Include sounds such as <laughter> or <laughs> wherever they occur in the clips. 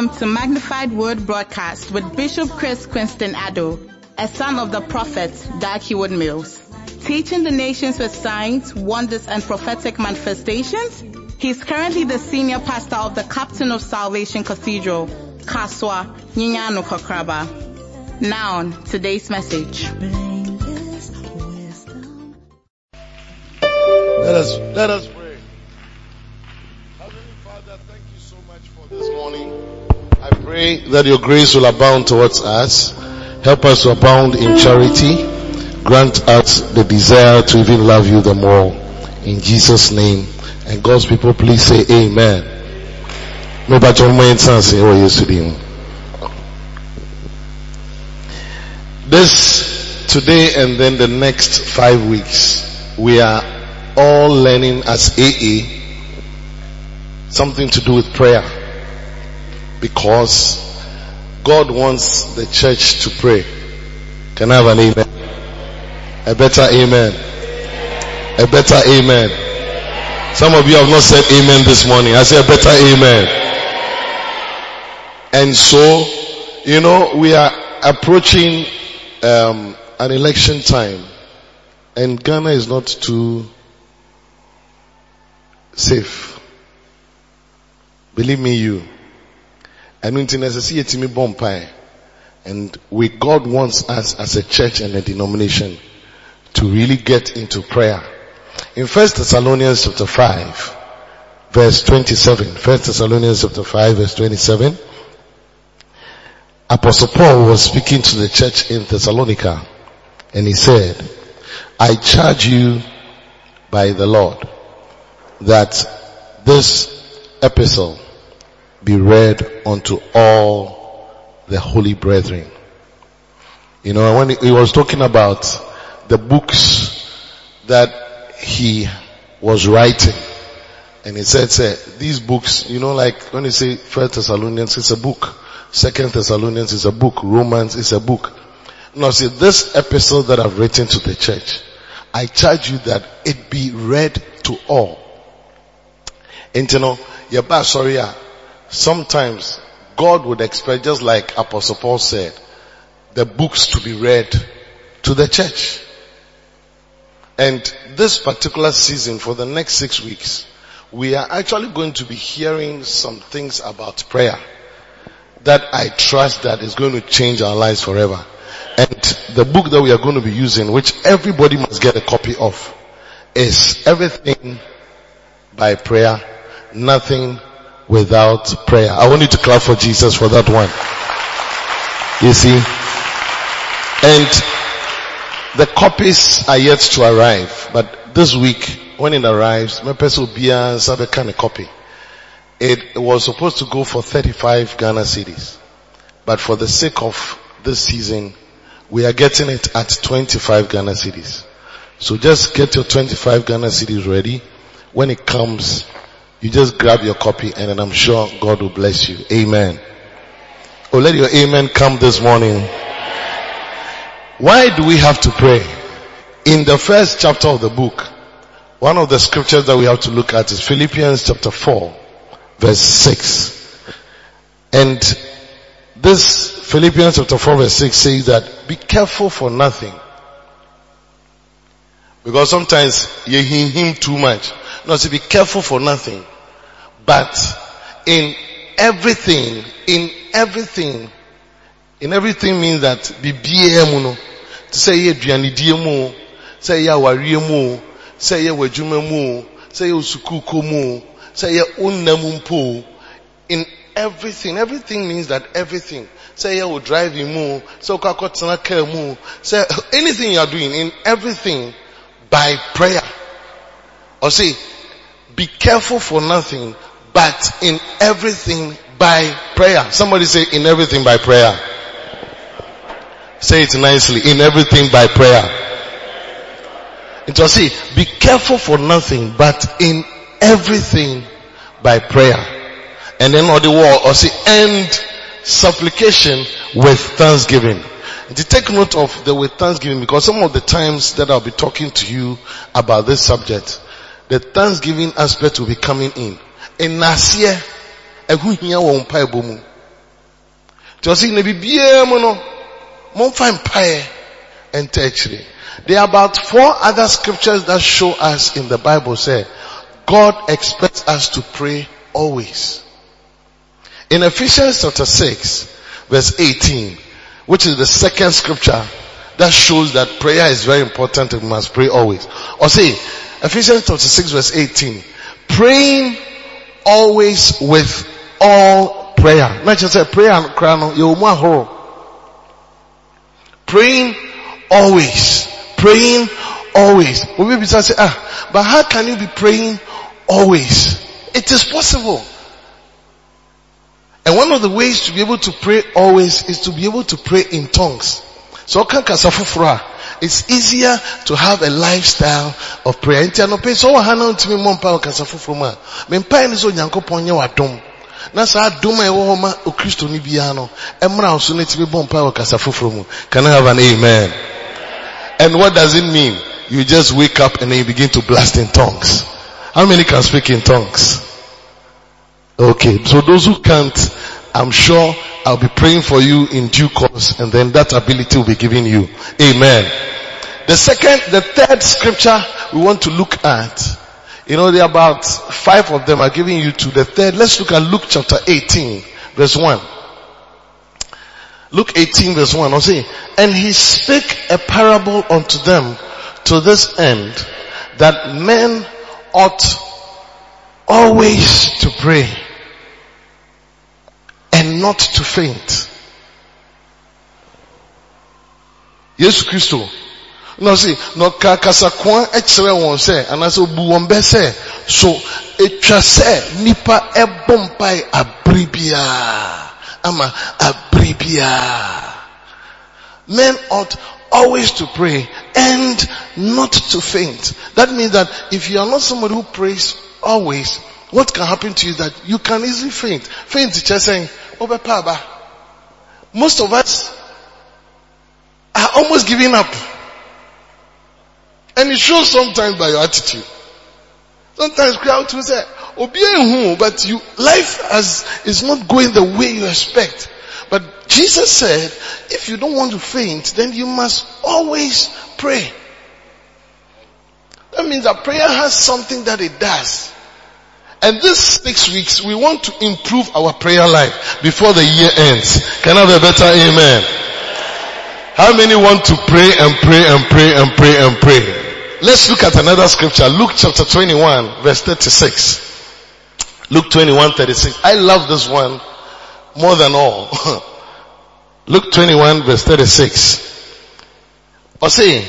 Welcome to Magnified Word Broadcast with Bishop Chris Quinston Addo, a son of the prophet Dag Heward Mills. Teaching the nations with signs, wonders, and prophetic manifestations, he's currently the senior pastor of the Captain of Salvation Cathedral, Kasoa Nyinyano Kokraba. Now, on today's message. Let us let us pray that your grace will abound towards us. Help us to abound in charity. Grant us the desire to even love you the more. In Jesus' name. And God's people please say amen. Oh. This today and then the next five weeks, we are all learning as AA something to do with prayer. Because God wants the church to pray. Can I have an amen? A better amen. A better amen. Some of you have not said amen this morning. I say a better amen. And so, you know, we are approaching um, an election time, and Ghana is not too safe. Believe me, you. And necessity to me bomb And we, God wants us as a church and a denomination to really get into prayer. In First Thessalonians chapter 5, verse 27, First Thessalonians chapter 5 verse 27, Apostle Paul was speaking to the church in Thessalonica and he said, I charge you by the Lord that this epistle be read unto all the holy brethren. You know, when he was talking about the books that he was writing, and he said, say, these books, you know, like when you say First Thessalonians, it's a book. Second Thessalonians is a book. Romans is a book. Now see, this epistle that I've written to the church, I charge you that it be read to all. And you know, yeah, sorry, yeah, sometimes God would expect, just like Apostle Paul said, the books to be read to the church. And this particular season for the next six weeks, we are actually going to be hearing some things about prayer that I trust that is going to change our lives forever. And the book that we are going to be using, which everybody must get a copy of, is Everything by Prayer, Nothing Without Prayer. I want you to clap for Jesus for that one. You see? And the copies are yet to arrive, but this week, when it arrives, my person will be a kind of copy. It was supposed to go for 35 Ghana cedis. But for the sake of this season, we are getting it at 25 Ghana cedis. So just get your 25 Ghana cedis ready. When it comes, you just grab your copy and then I'm sure God will bless you. Amen. Oh, let your amen come this morning. Why do we have to pray? In the first chapter of the book, one of the scriptures that we have to look at is Philippians chapter 4 verse 6. And this Philippians chapter 4 verse 6 says that be careful for nothing. Because sometimes you hear him too much. No, to be careful for nothing. But in everything, in everything, in everything means that be no. To say ye duanidie mu, say ye awarie mu, say ye wajuma mu, say ye usukuko mu, say ye unnam in everything. Everything means that everything. Say you will drive more. So care more. Say <laughs> anything you are doing in everything by prayer. Or say, be careful for nothing, but in everything by prayer. Somebody say in everything by prayer. Say it nicely. In everything by prayer. It will say, be careful for nothing, but in everything by prayer. And then on the wall, or say, and supplication with thanksgiving. And take note of the with thanksgiving because some of the times that I'll be talking to you about this subject, the thanksgiving aspect will be coming in. In Nasia, ɛho hia wɔ mpaebɔ mu. Nti ɔsi na bibiara mu no, momfa mpaeɛ ɛnta akyire. There are about four other scriptures that show us in the Bible say, God expects us to pray always. In Ephesians chapter 6, verse 18, which is the second scripture that shows that prayer is very important and we must pray always. Or say, Ephesians chapter 6 verse 18, praying always with all prayer. Not just say prayer and cry no, Praying always. Praying always. We be say, ah, but how can you be praying always? It is possible. And one of the ways to be able to pray always is to be able to pray in tongues. So. It's easier to have a lifestyle of prayer. Nti anope so wa hana ntimi mo mpa kasafufro ma. Me mpa ni so nyankopon nye wadom. Na saa a ma ni bia no, ɛmra timi mpa mu. Can I have an amen? And what does it mean? You just wake up and then you begin to blast in tongues. How many can speak in tongues? Okay, so those who can't, I'm sure I'll be praying for you in due course and then that ability will be given you. Amen. The second, the third scripture we want to look at, you know, there are about five of them are giving you to the third. Let's look at Luke chapter 18 verse 1. Luke 18 verse 1, I'll say, and he spake a parable unto them to this end that men ought always to pray not to faint. Yesu Kristo. Na si, na ɔka kasakoa ɛkyerɛ wɔn sɛ, anaasɛ obu wɔn bɛ sɛ, so etwa sɛ nipa ɛbɔ mpae abiri biara, ama abiri biara. Men ought always to pray and not to faint. That means that if you are not somebody who prays always, what can happen to you that you can easily faint. Faint is saying, most of us are almost giving up. And it shows sometimes by your attitude. Sometimes crowd to say, but you, life has, is not going the way you expect. But Jesus said, if you don't want to faint, then you must always pray. That means that prayer has something that it does. And this six weeks, we want to improve our prayer life before the year ends. Can I have a better amen? How many want to pray and pray and pray and pray and pray? Let's look at another scripture. Luke chapter 21 verse 36. Luke 21 36. I love this one more than all. <laughs> Luke 21 verse 36. Or say,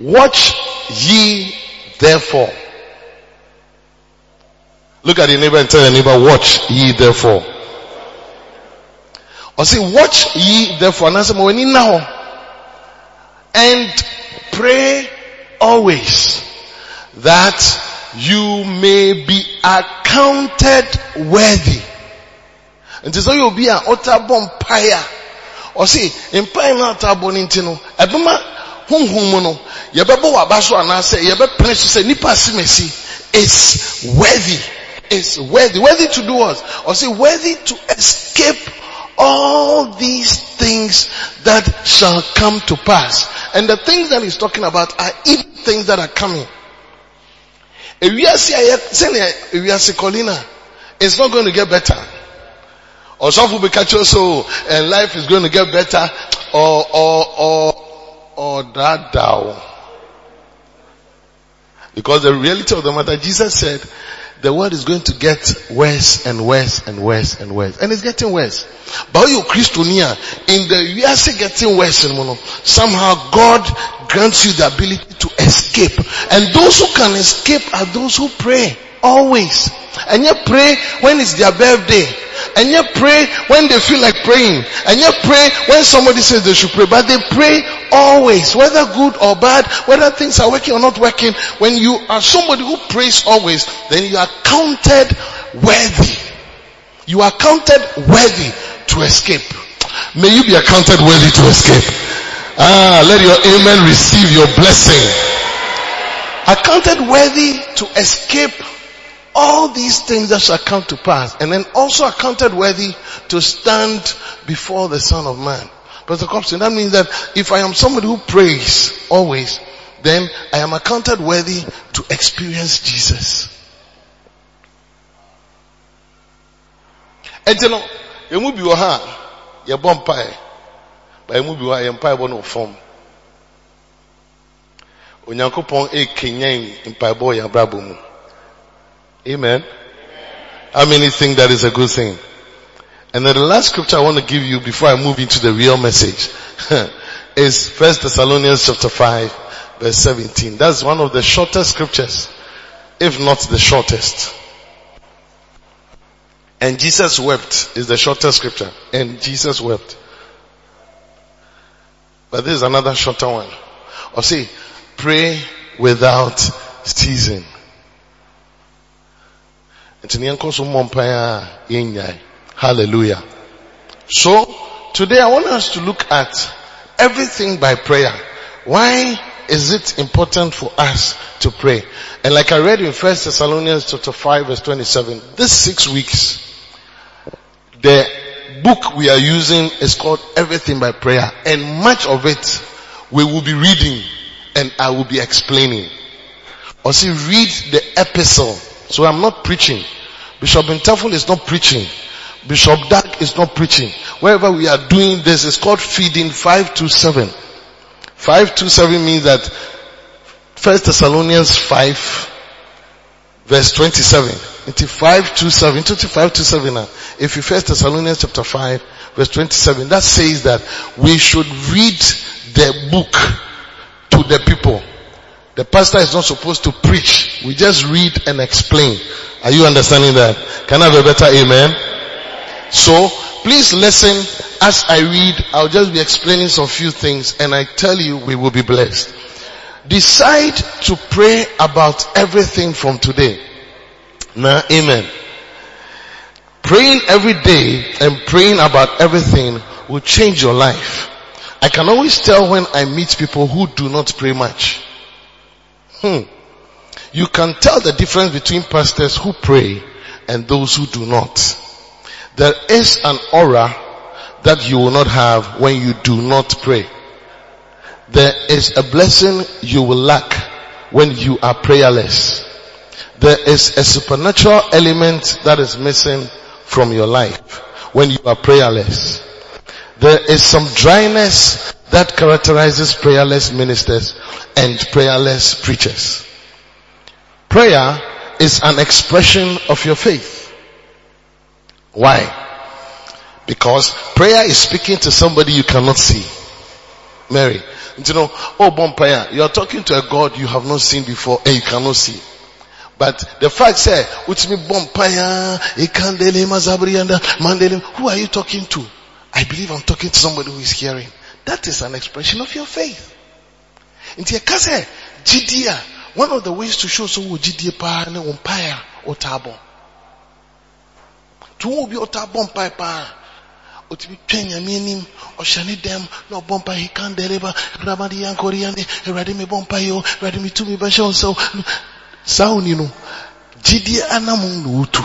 watch ye therefore Look at your neighbor and tell your neighbor, watch ye therefore. Or say, watch ye therefore. And I say, now. And pray always that you may be accounted worthy. And so you'll be an utter bonfire. Or see, in pine out abonintino, no, ebema honhom no, yebebo wabaso anase, yebe punish say nipa simesi is worthy is worthy. Worthy to do what? Or say worthy to escape all these things that shall come to pass. And the things that he's talking about are even things that are coming. It's not going to get better. Or some will catch so and life is going to get better or or or or that down. Because the reality of the matter, Jesus said, the world is going to get worse and worse and worse and worse. And it's getting worse. But you Christonia, in the years getting worse, somehow God grants you the ability to escape. And those who can escape are those who pray. Always. And you pray when it's their birthday. And you pray when they feel like praying. And you pray when somebody says they should pray. But they pray always. Whether good or bad, whether things are working or not working. When you are somebody who prays always, then you are counted worthy. You are counted worthy to escape. May you be accounted worthy to escape. Ah, let your amen receive your blessing. Accounted worthy to escape all these things that shall come to pass and then also accounted worthy to stand before the son of man. Pastor Copson, that means that if I am somebody who prays always, then I am accounted worthy to experience Jesus. Ɛnti no, emu bi wɔ ha a yɛbɔ mpae, ba emu bi wɔ ha yɛ mpae bɔ no fam. Onyankopɔn ekenyan mpaebɔ yɛn abrabɔ mu. Amen. How many think that is a good thing? And then the last scripture I want to give you before I move into the real message <laughs> is First Thessalonians chapter 5 verse 17. That's one of the shortest scriptures, if not the shortest. And Jesus wept is the shortest scripture. And Jesus wept. But this is another shorter one. Or see, pray without ceasing. Hallelujah. So, today I want us to look at everything by prayer. Why is it important for us to pray? And like I read in First Thessalonians chapter 5 verse 27, this six weeks, the book we are using is called Everything by Prayer. And much of it we will be reading and I will be explaining. Or see, read the epistle. So I'm not preaching. Bishop Bentafel is not preaching. Bishop Dag is not preaching. Wherever we are doing this, it's called feeding 527. 527 means that First Thessalonians 5 verse 27. Into 527, into 527 now. If you First Thessalonians chapter 5 verse 27, that says that we should read the book to the people. The pastor is not supposed to preach. We just read and explain. Are you understanding that? Can I have a better amen? So, please listen as I read. I'll just be explaining some few things and I tell you we will be blessed. Decide to pray about everything from today. Now, amen. Praying every day and praying about everything will change your life. I can always tell when I meet people who do not pray much. Hmm. You can tell the difference between pastors who pray and those who do not. There is an aura that you will not have when you do not pray. There is a blessing you will lack when you are prayerless. There is a supernatural element that is missing from your life when you are prayerless. There is some dryness that characterizes prayerless ministers and prayerless preachers. Prayer is an expression of your faith. Why? Because prayer is speaking to somebody you cannot see. Mary, you know, oh Bompire, you are talking to a God you have not seen before and you cannot see. But the fact said, me Bompire, Mandele, who are you talking to? I believe I'm talking to somebody who is hearing. That is an expression of your faith. Nti ɛka sɛ gyidie one of the ways to show so wɔ gyidie ne wo mpae a ɔtaa bɔ. To wo bi ɔtaa bɔ mpae paa otumi twɛn nyame anim ɔhyɛ ne he can deliver awurade yɛ nkɔre yɛ ne awurade me bɔ mpae o awurade me tumi bɛhyɛ wo nsɛw saa oni no gyidie anam na wotu.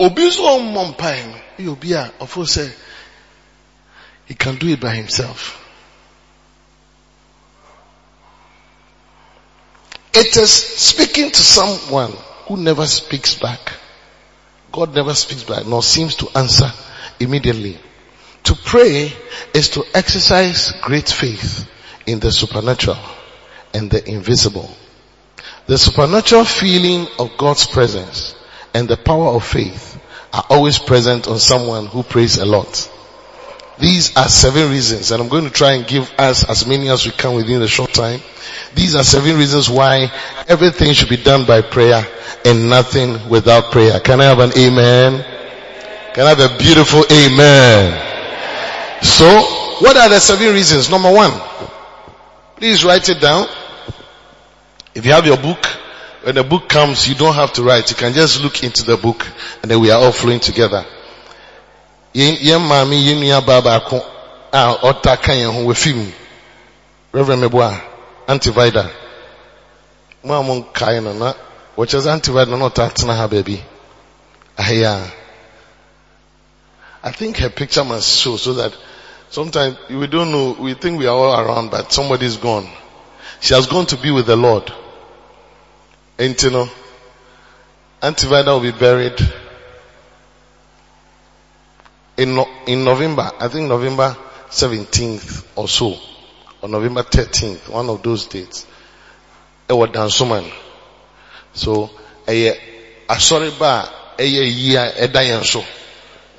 obi nso ɔmmɔ yɛ obi a ɔfo sɛ he can do it by himself. It is speaking to someone who never speaks back. God never speaks back nor seems to answer immediately. To pray is to exercise great faith in the supernatural and the invisible. The supernatural feeling of God's presence and the power of faith are always present on someone who prays a lot. These are seven reasons and I'm going to try and give us as many as we can within a short time. These are seven reasons why everything should be done by prayer and nothing without prayer. Can I have an amen? Can I have a beautiful amen? So, what are the seven reasons? Number one, please write it down. If you have your book, when the book comes, you don't have to write. You can just look into the book and then we are all flowing together. A. Reverend Meboa, antivida. Mo a mo nkae no na wɔkyerɛ sɛ antivida na ɔta tena ha. I think her picture must show so that sometimes we don't know, we think we are all around but somebody's gone. She has gone to be with the Lord. And you know, Antivida will be buried in, in November, I think November 17th or so, or November 13th, one of those dates. It was Dansoman. So, a, a sorry ba, a year, a dying so.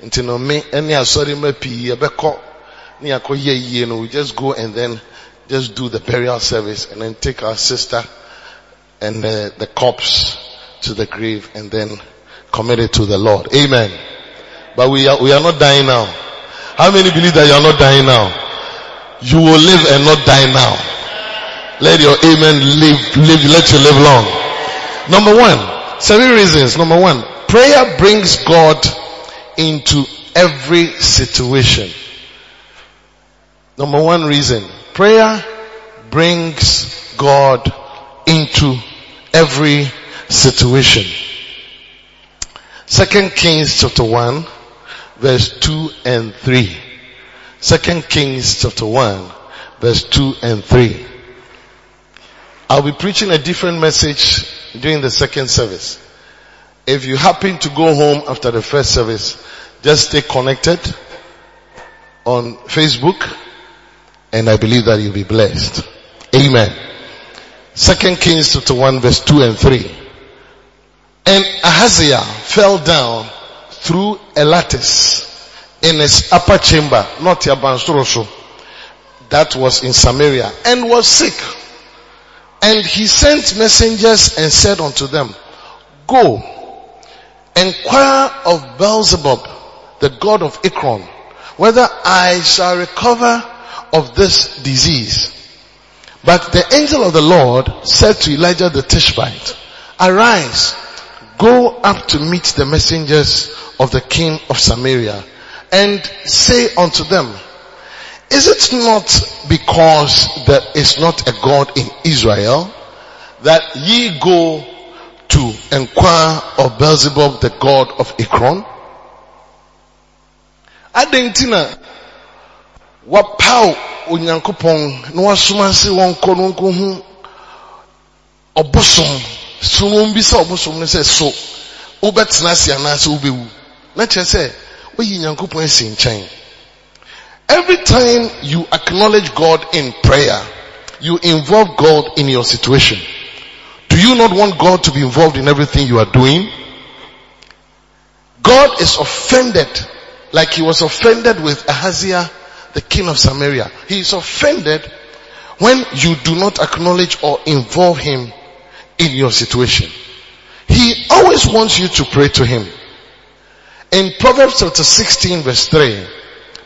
Nti no me, any asori ma pii, ebeko, ni ako ye ye no, we just go and then just do the burial service and then take our sister and the, the corpse to the grave and then commit it to the Lord. Amen. But we are, we are not dying now. How many believe that you are not dying now? You will live and not die now. Let your amen live, live, let you live long. Number one, seven reasons. Number one, prayer brings God into every situation. Number one reason, prayer brings God into every situation. Second Kings chapter 1 verse 2 and 3. Second Kings chapter 1 verse 2 and 3. I'll be preaching a different message during the second service. If you happen to go home after the first service, just stay connected on Facebook and I believe that you'll be blessed. Amen. Second Kings chapter 1 verse 2 and 3. And Ahaziah fell down through a lattice in his upper chamber, not Yabansurosho, that was in Samaria, and was sick. And he sent messengers and said unto them, Go, inquire of Beelzebub, the god of Ekron, whether I shall recover of this disease. But the angel of the Lord said to Elijah the Tishbite, Arise, go up to meet the messengers of the king of Samaria and say unto them, is it not because there is not a God in Israel that ye go to inquire of Beelzebub, the god of Ekron? Wapaw onyankopɔn na wasoma se wɔn kɔ no nkohu ɔbosom so. Wɔn bi sɛ ɔbosom no sɛ so wobɛtena ase anaasɛ wobɛwu na kyerɛ sɛ woyi nyankopɔn asi nkyɛn every time you acknowledge God in prayer you involve God in your situation. Do you not want God to be involved in everything you are doing? God is offended like he was offended with Ahaziah the king of Samaria. He is offended when you do not acknowledge or involve him in your situation. He always wants you to pray to him. In Proverbs chapter 16 verse 3,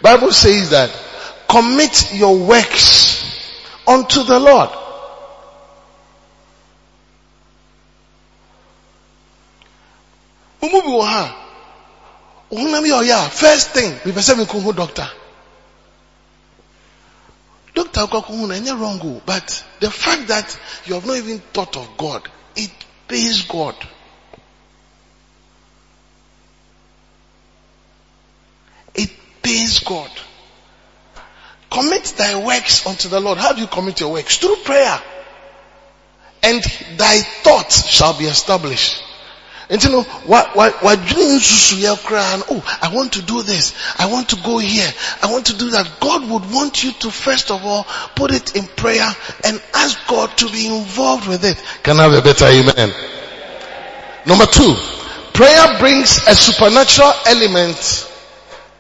Bible says that commit your works unto the Lord. First thing, mepɛ sɛ mekohu doctor. Doctor Kwakuhuna, any wrong, but the fact that you have not even thought of God, it pays God. It pays God. Commit thy works unto the Lord. How do you commit your works? Through prayer. And thy thoughts shall be established. And you know, what, what, what oh, I want to do this. I want to go here. I want to do that. God would want you to first of all put it in prayer and ask God to be involved with it. Can I have a better amen? Number two, prayer brings a supernatural element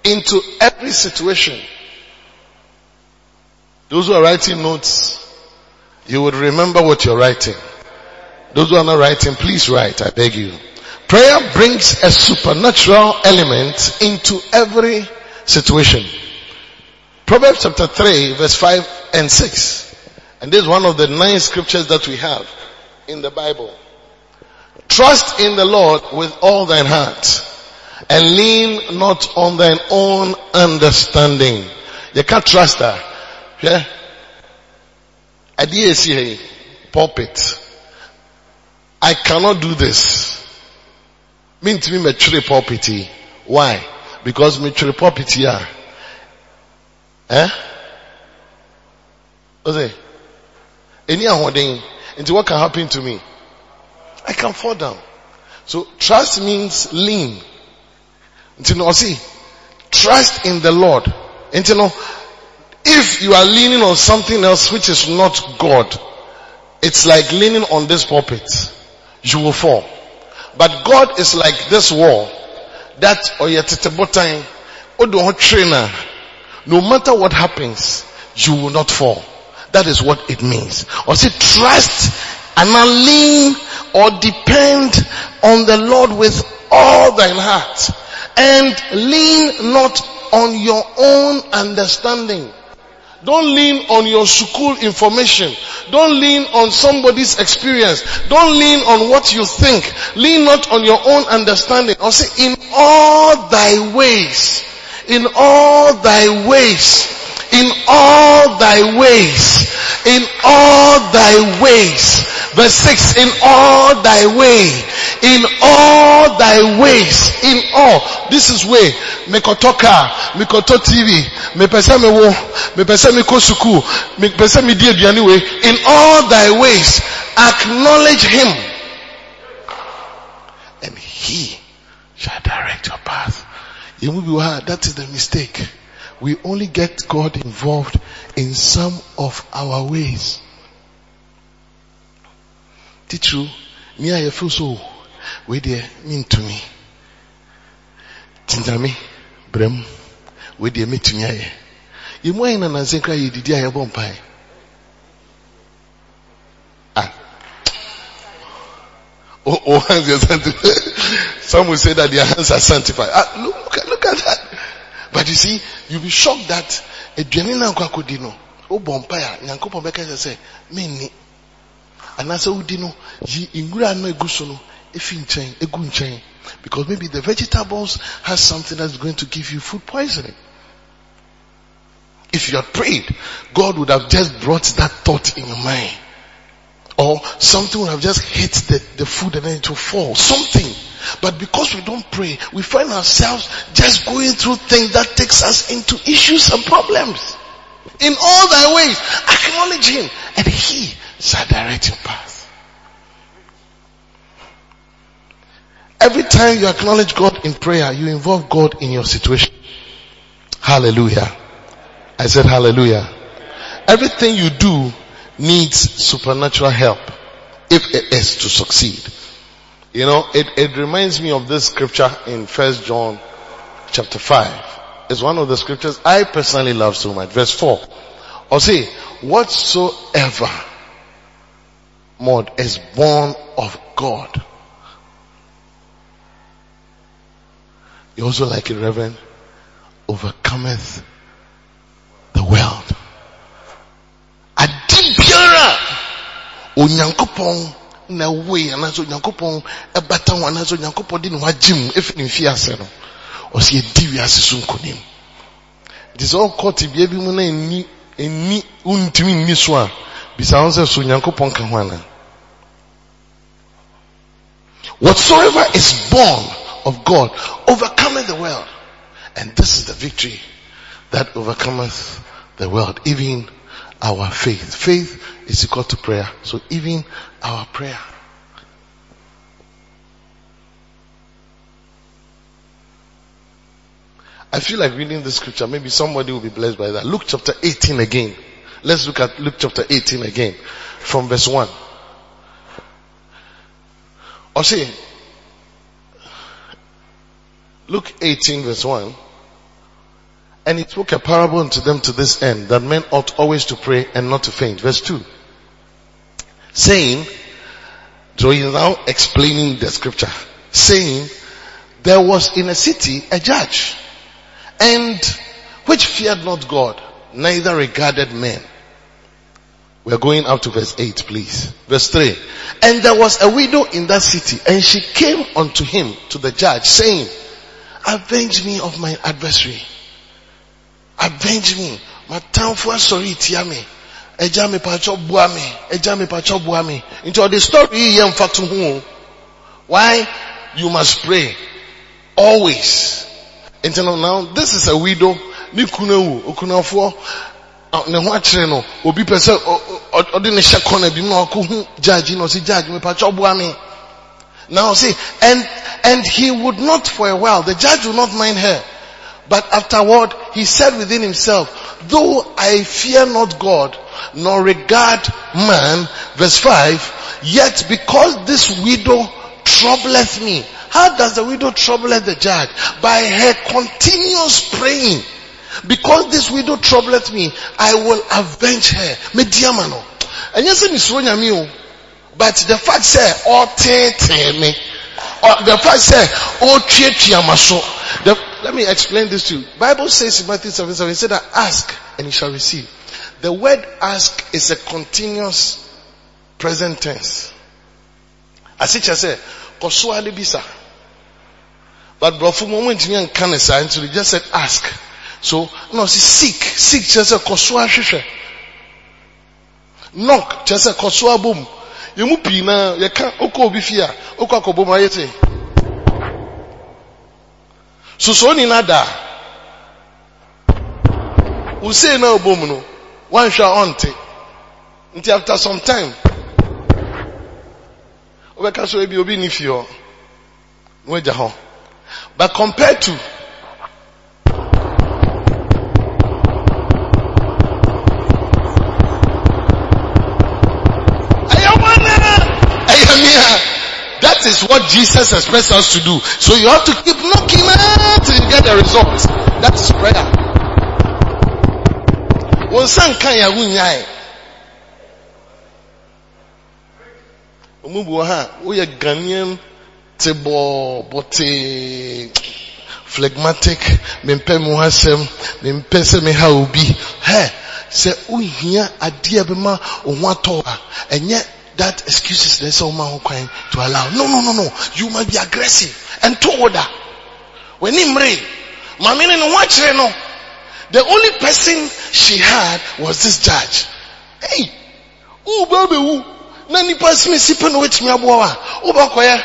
into every situation. Those who are writing notes, you would remember what you're writing. Those who are not writing, please write, I beg you. Prayer brings a supernatural element into every situation. Proverbs chapter 3 verse 5 and 6. And this is one of the nine scriptures that we have in the Bible. Trust in the Lord with all thine heart and lean not on thine own understanding. You can't trust her. Yeah? Idea here, pulpit. I cannot do this. Mean to me me pulpit. Why? Because me pulpit here. Eh? It? Any ahoden. Into what can happen to me? I can fall down. So trust means lean. You know, see, trust in the Lord. And you know, if you are leaning on something else which is not God, it's like leaning on this puppet You will fall. But God is like this wall. That or trainer. No matter what happens, you will not fall. That is what it means. Or say trust and lean or depend on the Lord with all thine heart and lean not on your own understanding. Don't lean on your school information. Don't lean on somebody's experience. Don't lean on what you think. Lean not on your own understanding. Or say, in all thy ways, in all thy ways, in all thy ways, in all thy ways. Verse 6, in all thy way, in all thy ways, in all. This is way. Mekoto car, mekoto TV, mepese me wo, mepese me ko suku, mepese me di aduane In all thy ways, acknowledge him. And he shall direct your path. That is the mistake we only get God involved in some of our ways. Teacher, me I feel so we there mean to me. Tindami, brem, we there me to me. You might not say cry you did I bomb pie. Ah. <laughs> Oh, oh, hands are sanctified. <laughs> Some will say that their hands are sanctified. Ah, look, look, at that. But you see, you'll be shocked that aduane na nkɔ akɔdi no wobɔ mpae a nyankopɔn bɛka sɛ sɛ menni anaasɛ wodi no yi nwura no egu so no efi nkyɛn egu nkyɛn because maybe the vegetables has something that's going to give you food poisoning if you had prayed god would have just brought that thought in your mind or something would have just hit the, the food and then it will fall something but because we don't pray, we find ourselves just going through things that takes us into issues and problems. In all thy ways, acknowledge him and he shall direct your path. Every time you acknowledge God in prayer, you involve God in your situation. Hallelujah. I said hallelujah. Everything you do needs supernatural help if it is to succeed. You know, it, it reminds me of this scripture in First John chapter 5. It's one of the scriptures I personally love so much. Verse 4. Or say, whatsoever mod is born of God. You also like a Reverend? Overcometh the world. Adibiara. Onyankopon na wei anaasɛ onyankopɔn ɛbata ho anaasɛ onyankopɔn de ne ho agye mu ɛfiri ne mfie ase no ɔsɛ yɛdi wiase so nkonim nti sɛ ɔkɔ tebea bi mu na ɛni ɛni wontumi nni so a bisa ho so onyankopɔn ka ho ana whatsoever is born of God overcometh the world and this is the victory that overcometh the world even our faith. Faith is equal to prayer. So even our prayer. I feel like reading the scripture. Maybe somebody will be blessed by that. Luke chapter 18 again. Let's look at Luke chapter 18 again from verse 1. Or see, Luke 18 verse 1. And he spoke a parable unto them to this end, that men ought always to pray and not to faint. Verse 2. Saying, so he now explaining the scripture, saying, there was in a city a judge, and which feared not God, neither regarded men. We're going up to verse 8, please. Verse 3. And there was a widow in that city, and she came unto him, to the judge, saying, Avenge me of my adversary. Avenge me. For sorry tia me. Eja me pacho bua me. Eja me pacho bua me. Into the story yem fatu Why? You must pray. Always. Until now, this is a widow. Ni kunewu, okunafo ah, ne ho akyerɛ no obi pɛ sɛ ɔde ne hyɛ kɔna bi mu na ɔkɔ hu judge na ɔsi judge mepatwa boa me now see and and he would not for a while the judge would not mind her. But afterward he said within himself though i fear not god nor regard man verse 5 yet because this widow troubleth me. How does the widow trouble the judge? By her continuous praying. Because this widow troubleth me, I will avenge her. But the fact say, oh, te me. Or the fact say, oh, chiamaso. Let me explain this to you. Bible says in Matthew 7, 7, it said that ask and you shall receive. The word ask is a continuous present tense. As it says, kosua bisa. But brofu moment you can say, so they just said ask. So, no, see, seek. Seek, kyerɛ sɛ kɔsoa hwehwɛ. Knock, kyerɛ sɛ kɔsoa bom. Yɛ mu pii na yɛka, okɔ obi fie a, okɔ akɔbom ayɛ te. Susoni na da. Usei na obom no, wanhwɛ a ɔnte. Nti after some time, wobɛka so ebi obi ni fie hɔ. Na wagya hɔ. But compared to That is what Jesus expects us to do. So you have to keep knocking until you get the results. That is prayer. Phlegmatic, mi mpẹ́ mu ha sẹ́m, mi mpẹ́ sẹ́ mi ha obi. Hẹ́ sẹ́ ó hìyà adìẹ bí ma òun atọ̀ ha, ẹ̀nyẹ́ that excuses there's so man kind to allow. No, no, no, no. You must be aggressive and to order. When Imre, mamine no watch no. The only person she had was this judge. Hey, oh baby, who? Na nipa simi sipe no wetimi aboa. Oh bakoya.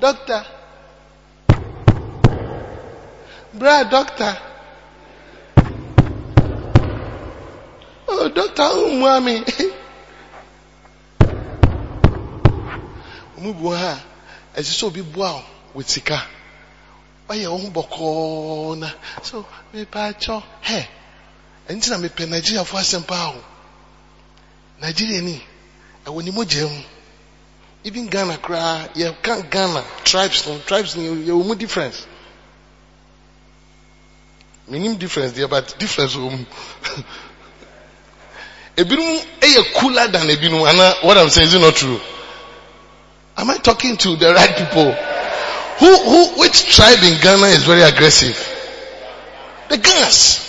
Doctor. Bra doctor. Oh, doctor, umwami. Omu bu ha, ɛsɛ sɛ obi boa wo with sika. Ɔyɛ wo ho bɔkɔɔ na. So, mepa akyɔ, hɛ. Ɛnti na mepɛ Nigeria fo asɛm paa o. Nigeria ni, ɛwɔ ni mogya mu. Even Ghana koraa, yɛka Ghana, tribes no, tribes no, yɛwɔ mu difference. Menim difference deɛ, but difference wɔ. <laughs> ebinom ɛyɛ cooler than ebinom. And what i'm saying is not true? Am i talking to the right people? Who who which tribe in ghana is very aggressive? The ghana's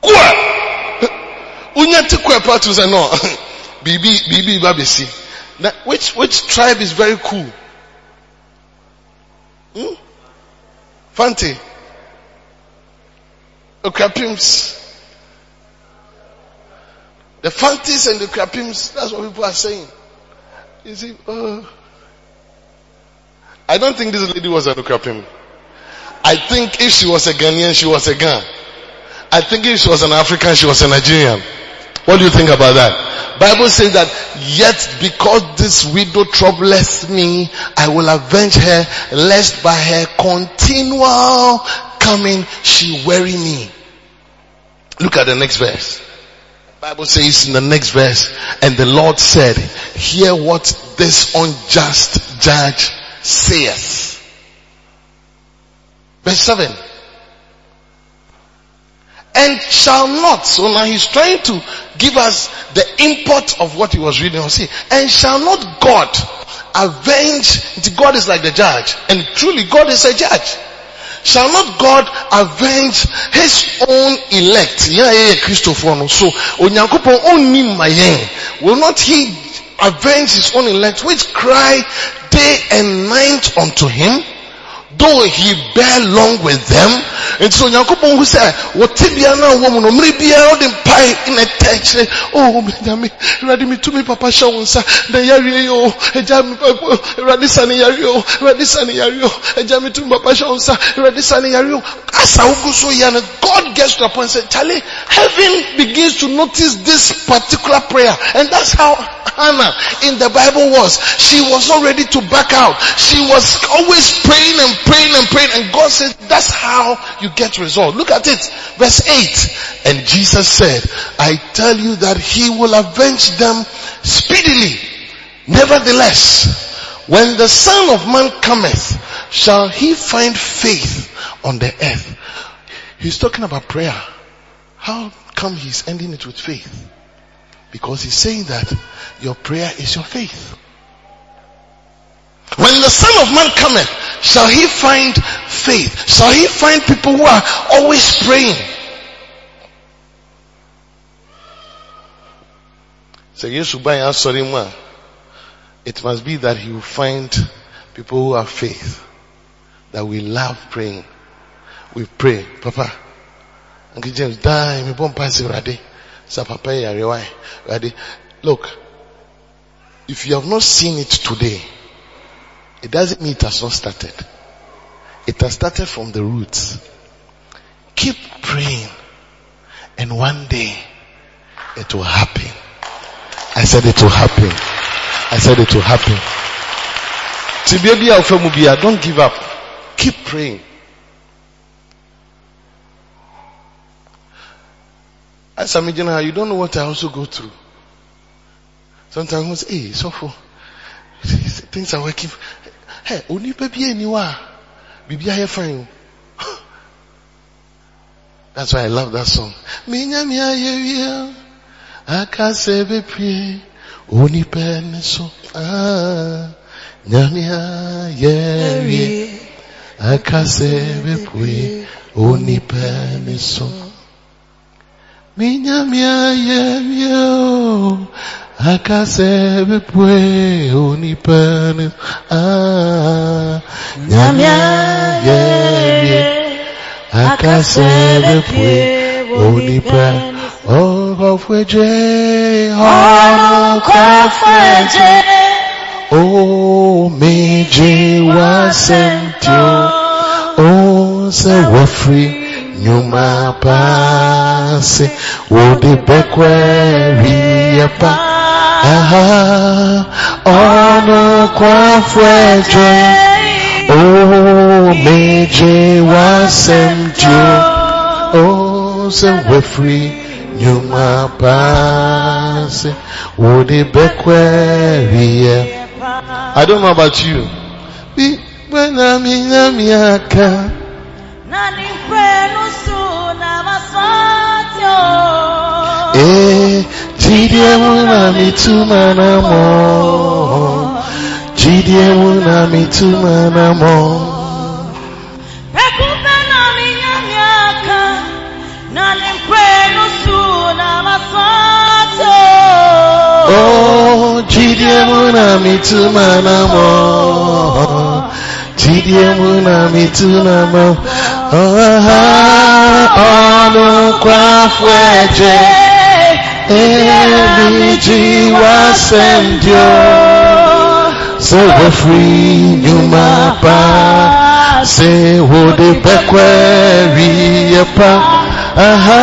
kwa <laughs> unya te kwa part to say no. <laughs> Which which tribe is very cool? Hmm? Fante. Okrapims the Fantis and the Krapims, that's what people are saying. You see, uh, I don't think this lady was a Krapim. I think if she was a Ghanaian, she was a Ghan. I think if she was an African, she was a Nigerian. What do you think about that? Bible says that yet because this widow troubleth me, I will avenge her lest by her continual coming she weary me. Look at the next verse. Bible says in the next verse, and the Lord said, hear what this unjust judge saith. Verse 7. And shall not, so now he's trying to give us the import of what he was reading. Or see, and shall not God avenge, God is like the judge, and truly God is a judge. Shall not God avenge his own elect? So. Will not he avenge his own elect which cry day and night unto him? Though he bear long with them. And so hu sɛ, wɔte bia na wɔ mu no, mmere biara ɔde mpae na ɛtɛ kyerɛ, oh, nyame, Awurade metumi papa hyɛ wo nsa, na yareɛ yi o, agya me, eh, eh, Awurade sa ne yareɛ o, Awurade sa ne yareɛ o, agya metumi papa hyɛ wo nsa, Awurade sa ne yareɛ o. As I wogu so yɛ no, God gets to point and say, Charlie, heaven begins to notice this particular prayer. And that's how Hannah in the Bible was. She was not ready to back out. She was always praying and praying and praying. And God said, that's how you get result. Look at it. Verse 8. And Jesus said, I tell you that he will avenge them speedily. Nevertheless, when the son of man cometh, shall he find faith on the earth? He's talking about prayer. How come he's ending it with faith? Because he's saying that your prayer is your faith. When the son of man cometh, shall he find faith? Shall he find people who are always praying? So Yesu by answering mu a, it must be that he will find people who have faith. That we love praying. We pray. Papa. Uncle James, die. Me bomb pass ready. Sa papa? Ready. Look. If you have not seen it today, it doesn't mean it has not started. It has started from the roots. Keep praying. And one day, it will happen. I said it will happen. I said it will happen. Don't give up. Keep praying. As a general, you don't know what I also go through. Sometimes hey, so for <laughs> things are working. Hey, only baby anywhere. Bibi I fine. <laughs> That's why I love that song. Minya miya yeya, akasebe prie, oni pen so. Ah, nyamia yeya, akasebe prie, oni pen so. Minya miya yeya, akasebe prie, oni pen Ah, nyamia yeya. Akasebe pwe onipa okofweje okofweje o meje wasentio o se wafri nyuma pase wode bekwe riepa aha kwafweje Oh, meje wasemjo. Oh, se wefri nyuma pase. Wodi bekwerie. I don't know about you. Bi wena minya miaka. Nani kwenu suna maswatyo. Eh, jidie muna mituma na mo. Jidie muna mituma na mo. Pekupe na minya miaka. Nani kwenu suna maswatyo. Oh, jidie muna mituma na mo. Jidie muna mituma mo. Oh, ọnụ kwafweje. Emiji wasendio. Se wefri nyuma pa. Se wode bekweri yepa. Aha.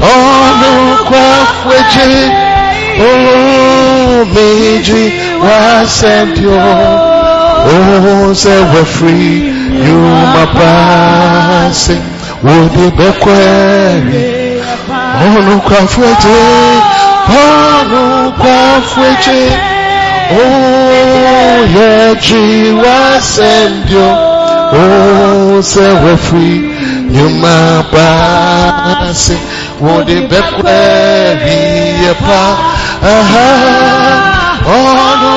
Ọnụ kwafweje. Oh, meji wasendio. Oh, se wefri nyuma pa. Se wode bekweri. Ọnụ kwafweje. Ọnụ kwafweje. Oh, yeah, wasendio. Oh, se wefri nyuma basi. Wode bekweri yepa. Aha. Ọnụ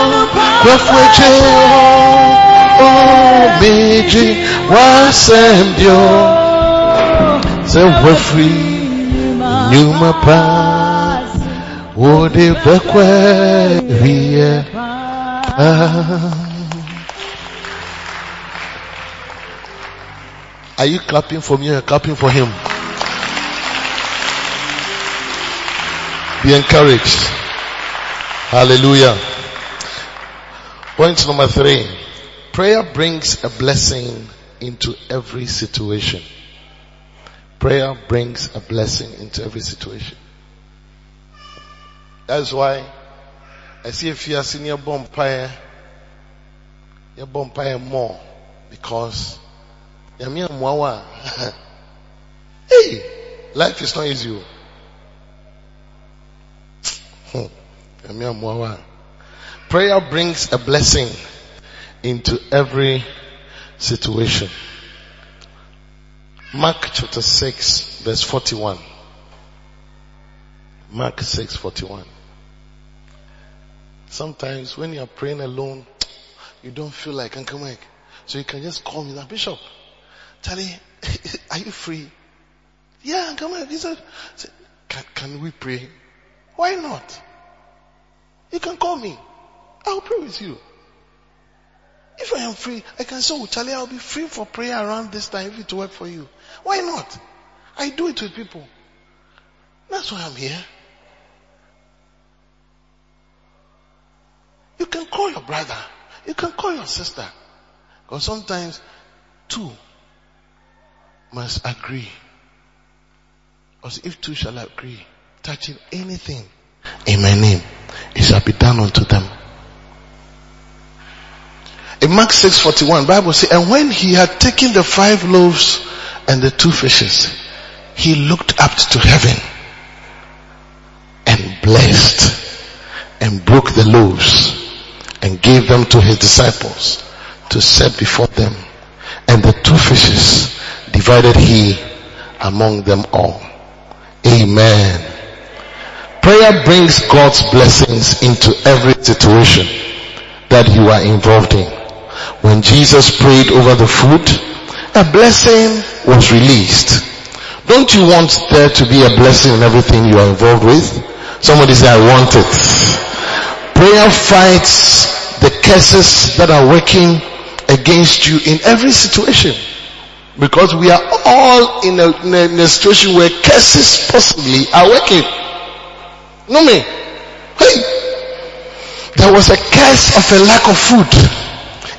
kwafweje. Oh, Wiji wasendio Se wafri Nyuma pa Wode bekwe Hiye ah. Are you clapping for me or clapping for him? Be encouraged. Hallelujah. Point number three. Prayer brings a blessing into every situation. Prayer brings a blessing into every situation. That's why I see if you are senior bumpire, your bumpire more because Yamia Mwawa. <laughs> hey, life is not easy. Hmm. Prayer brings a blessing into every situation. Mark chapter 6 verse 41. Mark 6 41. Sometimes when you are praying alone, you don't feel like Uncle Mike. So you can just call me now, Bishop. Charlie, <laughs> are you free? Yeah, Uncle Mike. He said, can, can we pray? Why not? You can call me. I'll pray with you. If I am free, I can say, oh, Charlie, I'll be free for prayer around this time if it work for you. Why not? I do it with people. That's why I'm here. You can call your brother. You can call your sister. Because sometimes two must agree. Because if two shall agree, touching anything in my name, it shall be done unto them. In Mark 6:41, Bible says, and when he had taken the five loaves and the two fishes, he looked up to heaven and blessed and broke the loaves and gave them to his disciples to set before them. And the two fishes divided he among them all. Amen. Prayer brings God's blessings into every situation that you are involved in. When Jesus prayed over the food, a blessing was released. Don't you want there to be a blessing in everything you are involved with? Somebody say, I want it. Prayer fights the curses that are working against you in every situation. Because we are all in a, in a, in a situation where curses possibly are working. No me. Hey. There was a curse of a lack of food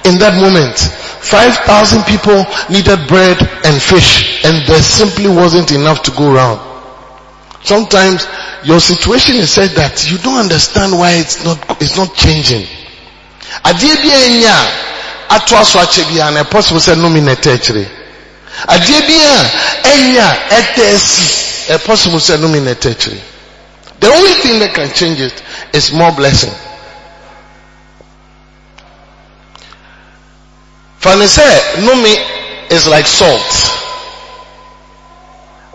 in that moment. 5,000 people needed bread and fish and there simply wasn't enough to go around. Sometimes your situation is said that you don't understand why it's not, it's not changing. Adeɛ bi anya ato aso akyɛ bi a na possible sɛ nomi na ɛtɛ akyire. Adeɛ bi possible sɛ nomi na ɛtɛ. The only thing that can change it is more blessing. Say, Numi is like salt.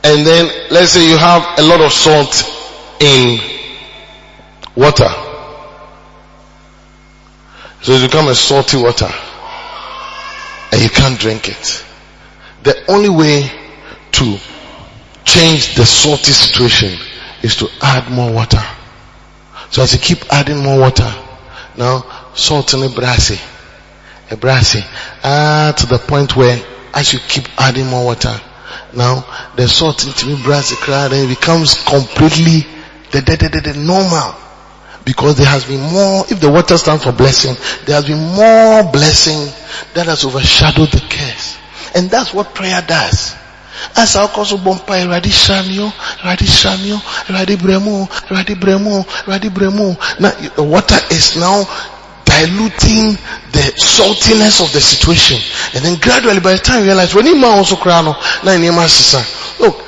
And then let's say you have a lot of salt in water. So it becomes a salty water. And you can't drink it. The only way to change the salty situation is to add more water. So as you keep adding more water, now salt in the brassy, a brassy, ah, to the point where as you keep adding more water, now the salt into the brassy crowd and it becomes completely the, the, the, the, normal. Because there has been more, if the water stands for blessing, there has been more blessing that has overshadowed the curse. And that's what prayer does. As our cause of Bompa, Radi Shamio, Radi Shamio, Radi Bremo, Radi Bremo, Radi Bremo. Now, the water is now diluting the saltiness of the situation. And then gradually by the time you realize, when you also cry, no, look,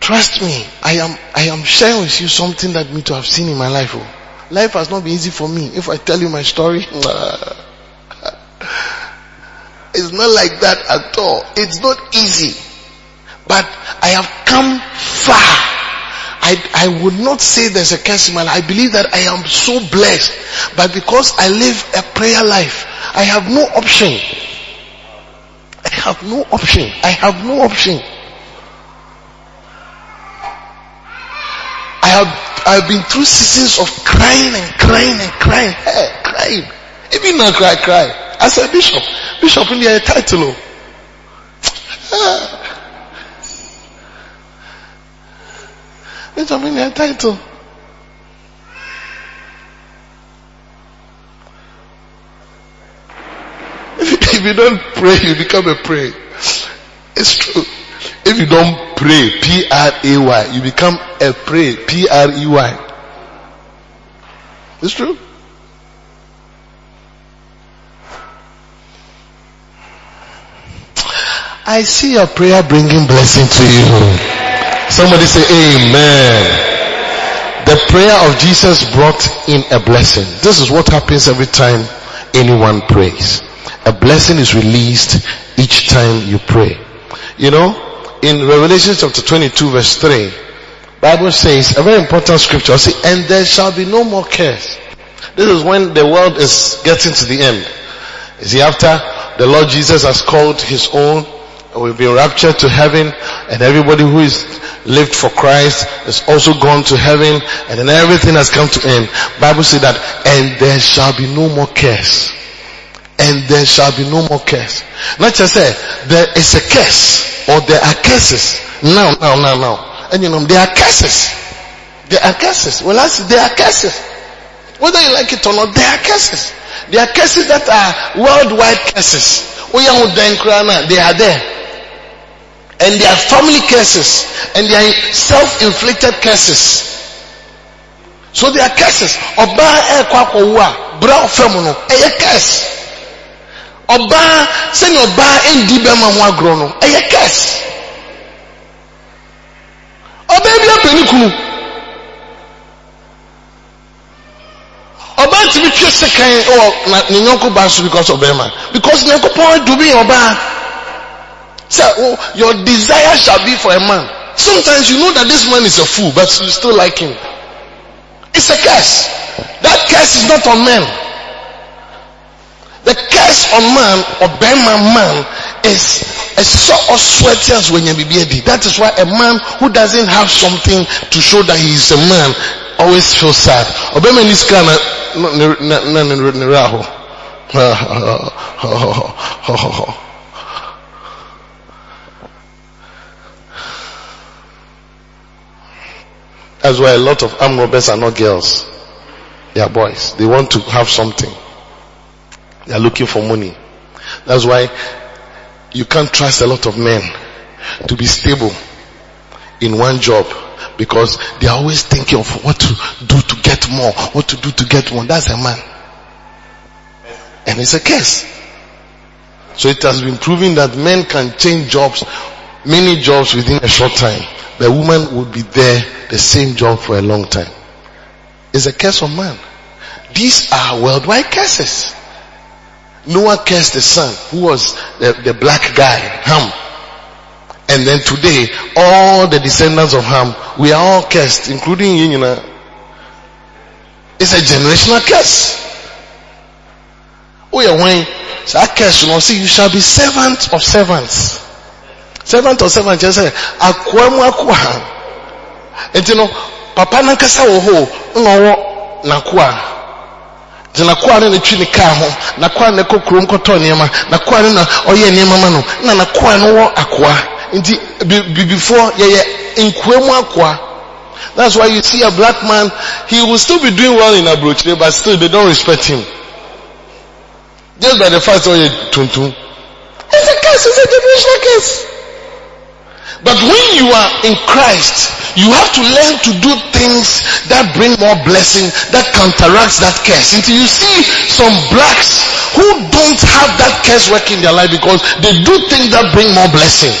trust me, I am, I am sharing with you something that me to have seen in my life. Oh. Life has not been easy for me. If I tell you my story, <laughs> it's not like that at all. It's not easy. But I have come far. I, I would not say there's a curse. I believe that I am so blessed. But because I live a prayer life, I have no option. I have no option. I have no option. I have, I've been through seasons of crying and crying and crying, hey, crying. Even now cry, cry. I said, Bishop, Bishop in the title. Ah. Bishop in the title. <laughs> If you don't pray, you become a prey. It's true. If you don't pray, P-R-A-Y, you become a prey, P-R-E-Y. It's true. I see your prayer bringing blessing to you. Somebody say amen. The prayer of Jesus brought in a blessing. This is what happens every time anyone prays. A blessing is released each time you pray. You know, in Revelation chapter 22 verse 3, Bible says a very important scripture, see, and there shall be no more curse. This is when the world is getting to the end. You see, after the Lord Jesus has called his own, we've been raptured to heaven, and everybody who is lived for Christ is also gone to heaven, and then everything has come to end. Bible says that, and there shall be no more curse and there shall be no more curse. Not just say there is a curse or there are curses. Now, now, now, now. And you know, there are curses. There are curses. Well, I there are curses. Whether you like it or not, there are curses. There are curses that are worldwide curses. They are there. And they are family curses. And they are self-inflicted curses. So they are curses. Oba e kwa kwa bra ofem no, e curse ɔbaa sɛnea ɔbaa ndi bɛma ho agorɔ no ɛyɛ kɛs ɔbaa bi apɛ ne kunu ɔbaa tumi twe sekan wɔ na ne nyɔnko ba so because of bɛrima because nyankopɔn adumi ɔbaa sɛ oh, your desire shall be for a man sometimes you know that this man is a fool but you still like him it's a curse that curse is not on men the curse on man or Bema man is a sort of sweatias when you be That is why a man who doesn't have something to show that he is a man always feels sad. Obema this kind of That's why a lot of armed robbers are not girls. They are boys. They want to have something. They are looking for money. That's why you can't trust a lot of men to be stable in one job because they are always thinking of what to do to get more, what to do to get more. That's a man. And it's a case. So it has been proven that men can change jobs, many jobs within a short time. The woman will be there, the same job for a long time. It's a curse of man. These are worldwide curses. Noah cursed the son who was the, the black guy, Ham. And then today, all the descendants of Ham, we are all cursed, including you, you know. It's a generational curse. Oh yeah, when so I curse, you know, see, you shall be servant of servants. Servant of servants, just say, akwamu akwa. And you know, papa nankasa wo ho, no nakwa nti nakoa no na twi ne kaa ho. Nakoa no na ɛkɔ kurom kɔtɔ nneɛma. Nakoa no na ɔyɛ nneɛma ma no. Na nakoa no wɔ akoa nti bibifoɔ yɛyɛ nkoa mu akoa that's why you see a black man he will still be doing well in abrochire but still they don't respect him. Just by the fact ɔyɛ tuntum it's a case it's a generational case. But when you are in Christ, you have to learn to do things that bring more blessing, that counteracts that curse. Until you see some blacks who don't have that curse working in their life because they do things that bring more blessing.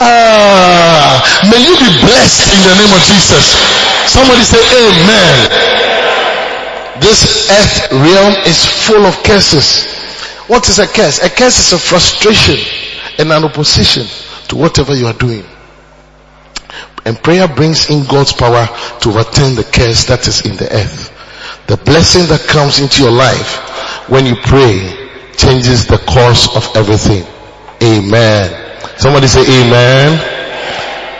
Ah, may you be blessed in the name of Jesus. Somebody say amen. This earth realm is full of curses. What is a curse? A curse is a frustration and an opposition to whatever you are doing. And prayer brings in God's power to overturn the curse that is in the earth. The blessing that comes into your life when you pray changes the course of everything. Amen. Somebody say amen.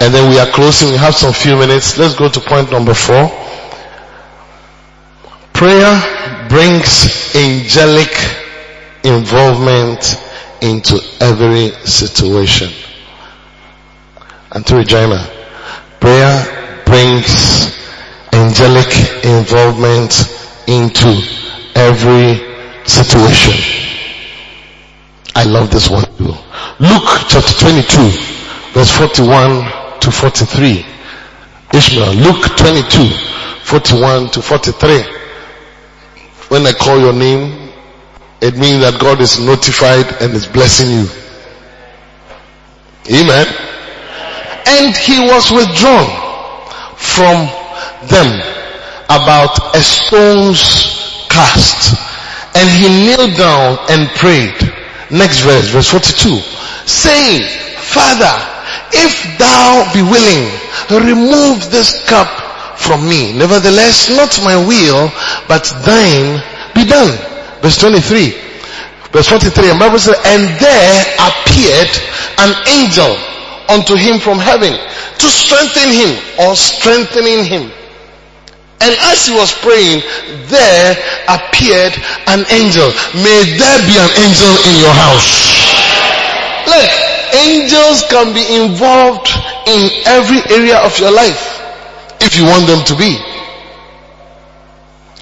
And then we are closing. We have some few minutes. Let's go to point number four. Prayer brings angelic involvement into every situation. And to Regina, prayer brings angelic involvement into every situation. I love this one too. Luke chapter 22 verse 41 to 43. Ishmael, Luke 22, 41 to 43. When I call your name, it means that God is notified and is blessing you. Amen. And he was withdrawn from them about a stone's cast. And he kneeled down and prayed. Next verse, verse 42. Saying, Father, if thou be willing, remove this cup from me. Nevertheless, not my will, but thine be done. Verse 23. Verse 43, and Bible says, and there appeared an angel unto him from heaven to strengthen him or strengthening him. And as he was praying, there appeared an angel. May there be an angel in your house. Look, angels can be involved in every area of your life if you want them to be.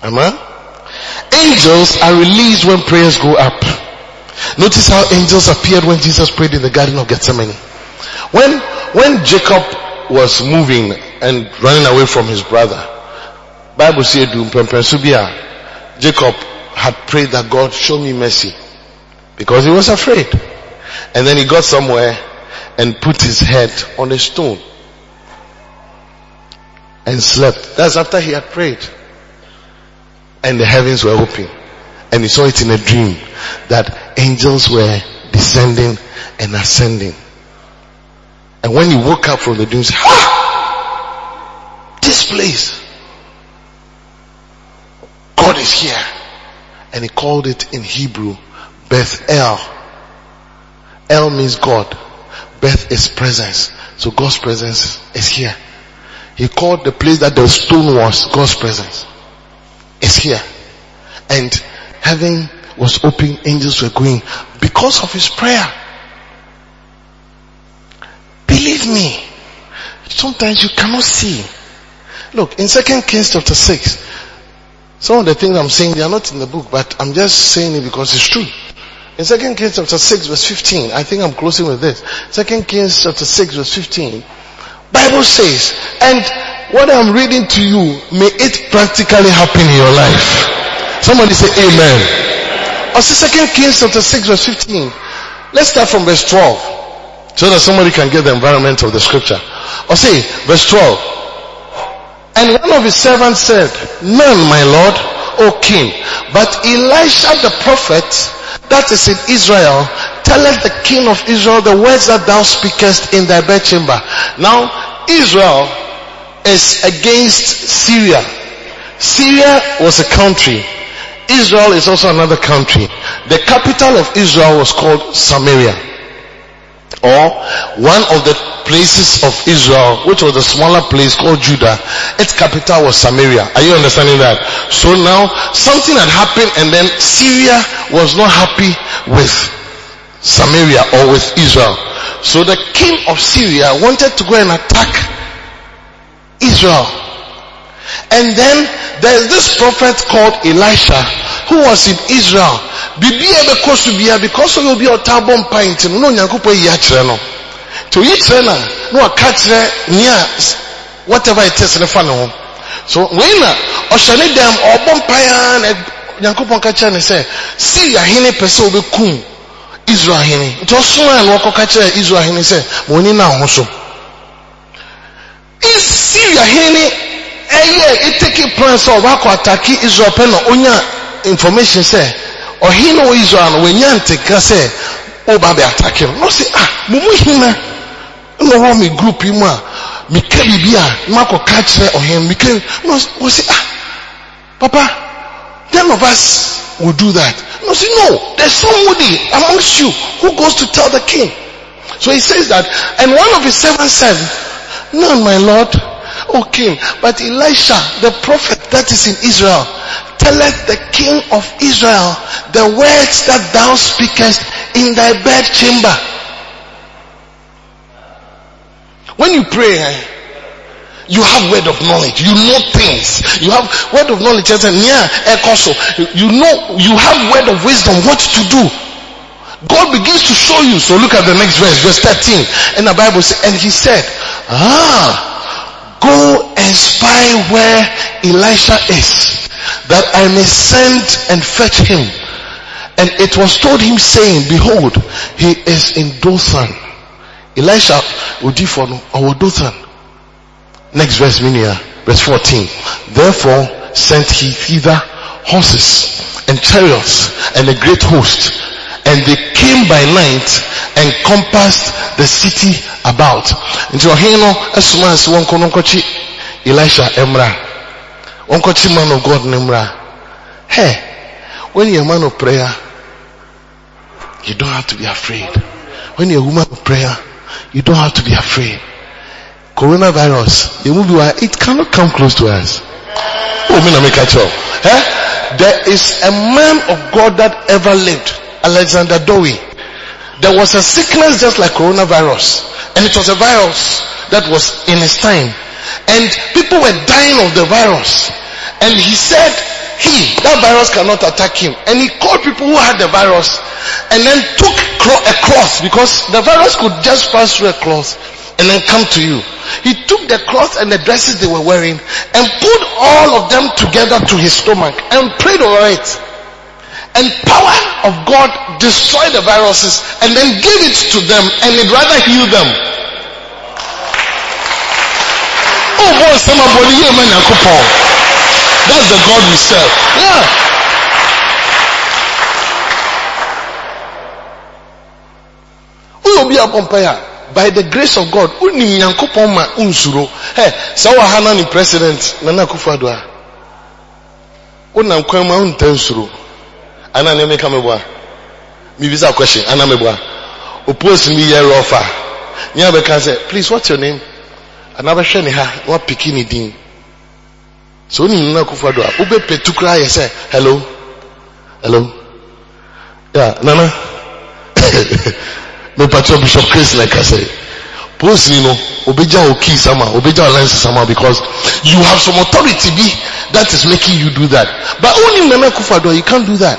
Amen. Angels are released when prayers go up. Notice how angels appeared when Jesus prayed in the Garden of Gethsemane. When, when Jacob was moving and running away from his brother, Bible said, Jacob had prayed that God show me mercy because he was afraid. And then he got somewhere and put his head on a stone and slept. That's after he had prayed. And the heavens were open. And he saw it in a dream that angels were descending and ascending. And when he woke up from the dream, he said, ah, this place, God is here. And he called it in Hebrew, Beth El. El means God. Beth is presence. So God's presence is here. He called the place that the stone was God's presence. Is here. And heaven was open, angels were going because of his prayer. Believe me, sometimes you cannot see. Look, in Second Kings chapter 6, some of the things I'm saying, they are not in the book, but I'm just saying it because it's true. In Second Kings chapter 6 verse 15, I think I'm closing with this. Second Kings chapter 6 verse 15, Bible says, and what I'm reading to you, may it practically happen in your life. Somebody say amen. Also Second Kings chapter 6 verse 15. Let's start from verse 12. So that somebody can get the environment of the scripture. Or see, verse 12. And one of his servants said, None, my lord, O king. But Elisha the prophet, that is in Israel, telleth the king of Israel the words that thou speakest in thy bedchamber. Now, Israel is against Syria. Syria was a country. Israel is also another country. The capital of Israel was called Samaria. Or one of the places of Israel, which was a smaller place called Judah, its capital was Samaria. Are you understanding that? So now something had happened and then Syria was not happy with Samaria or with Israel. So the king of Syria wanted to go and attack Israel. And then there's this prophet called Elisha who was in Israel. Bibi ebe kosu bia because of obi ota bɔ mpa nti no na onyankopɔn yi akyerɛ no. To yi kyerɛ na na waka kyerɛ nea whatever it is ne fa ne ho. So wei na ɔhyɛ ne dɛm ɔbɔ mpa ya na nyankopɔn ka kyerɛ ne sɛ Syria hene pɛ sɛ obekum Israel hene. Nti ɔsoma na ɔkɔka kyerɛ Israel hene sɛ ma oni na ho so. Syria hene ɛyɛ eteke plan sɛ ɔbɛkɔ ataki Israel pɛ na onya information sɛ ɔhene wɔ Israel no wɔnya nteka sɛ ɔba bɛ atake no. Na ah mo mu hina na ɔwɔ mi group yi mu a mika bibi a na akɔ ka kyerɛ ɔhene mika na ɔsɛ ah papa none of us will do that. No, see, no, there's somebody amongst you who goes to tell the king. So he says that, and one of his servants said, None, my lord, O king, but Elisha, the prophet that is in Israel, telleth the king of Israel the words that thou speakest in thy bed chamber. When you pray, eh, you have word of knowledge. You know things. You have word of knowledge. You know, you have word of wisdom what to do. God begins to show you. So look at the next verse, verse 13. And the Bible says, and he said, ah, go and spy where Elisha is, that I may send and fetch him. And it was told him saying, behold, he is in Dothan. Elisha Udifon or Dothan. Next verse, Minia, uh, verse 14. Therefore sent he thither horses and chariots and a great host. And they came by night and compassed the city about. Nti ɔhen no kɔ no Elisha emra. Wɔnkɔkye man of God emra. Hey, when you're a man of prayer, you don't have to be afraid. When you're a woman of prayer, you don't have to be afraid. Coronavirus, the movie it cannot come close to us. Oh, me make a eh? There is a man of God that ever lived, Alexander Dowie. There was a sickness just like coronavirus, and it was a virus that was in his time, and people were dying of the virus. And he said, he, that virus cannot attack him. And he called people who had the virus and then took a cross because the virus could just pass through a cross and then come to you. He took the cloth and the dresses they were wearing and put all of them together to his stomach and prayed over it. And power of God destroyed the viruses and then gave it to them and it rather healed them. Oh boy, somebody here man That's the God we serve. Yeah. obi abɔ mpaeɛ by the grace of God wonim nyankopɔn ma unsuro hey, sɛ wɔ ha na ne president? Nana akufo-addo a wonam kwan ma wonta nsuro ana ne meka meboa mebisa question. Ana meboa opose mi yɛ rɔfa nyɛ bɛka sɛ please what's your name? Ana bɛhwɛ ne ha na wapiki ne din. Sɛ wonim nana akufo-addo a wobɛpɛtu koraa yɛ sɛ hello? Hello? Yeah nana? <laughs> Mepatro bishop chris i say post you know obeja o key sama obeja o lens sama because you have some authority be that is making you do that. But only nana kufado you can't do that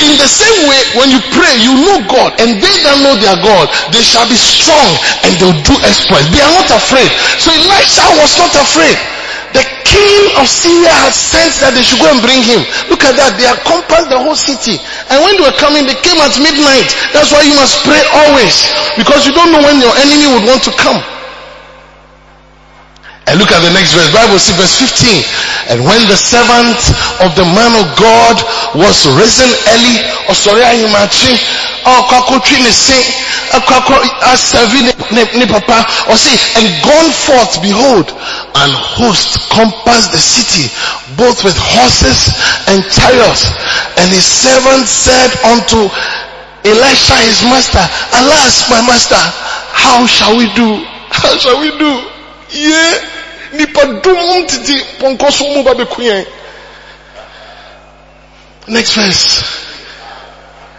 in the same way when you pray you know god and they that know their god they shall be strong and they'll do exploits they are not afraid so elisha was not afraid the king of Syria had sent that they should go and bring him. Look at that. They had compassed the whole city. And when they were coming, they came at midnight. That's why you must pray always. Because you don't know when your enemy would want to come. And look at the next verse. Bible says verse 15. And when the servant of the man of God was risen early, or sorry, ahimachi, or kakotri oh, ne se, eh, akako asavi ne papa, or say, and gone forth, behold, an host compassed the city, both with horses and chariots. And his servant said unto Elisha his master, Alas, my master, how shall we do? How shall we do? Yeah. Nipa dum titi ponko so mu ba Next verse.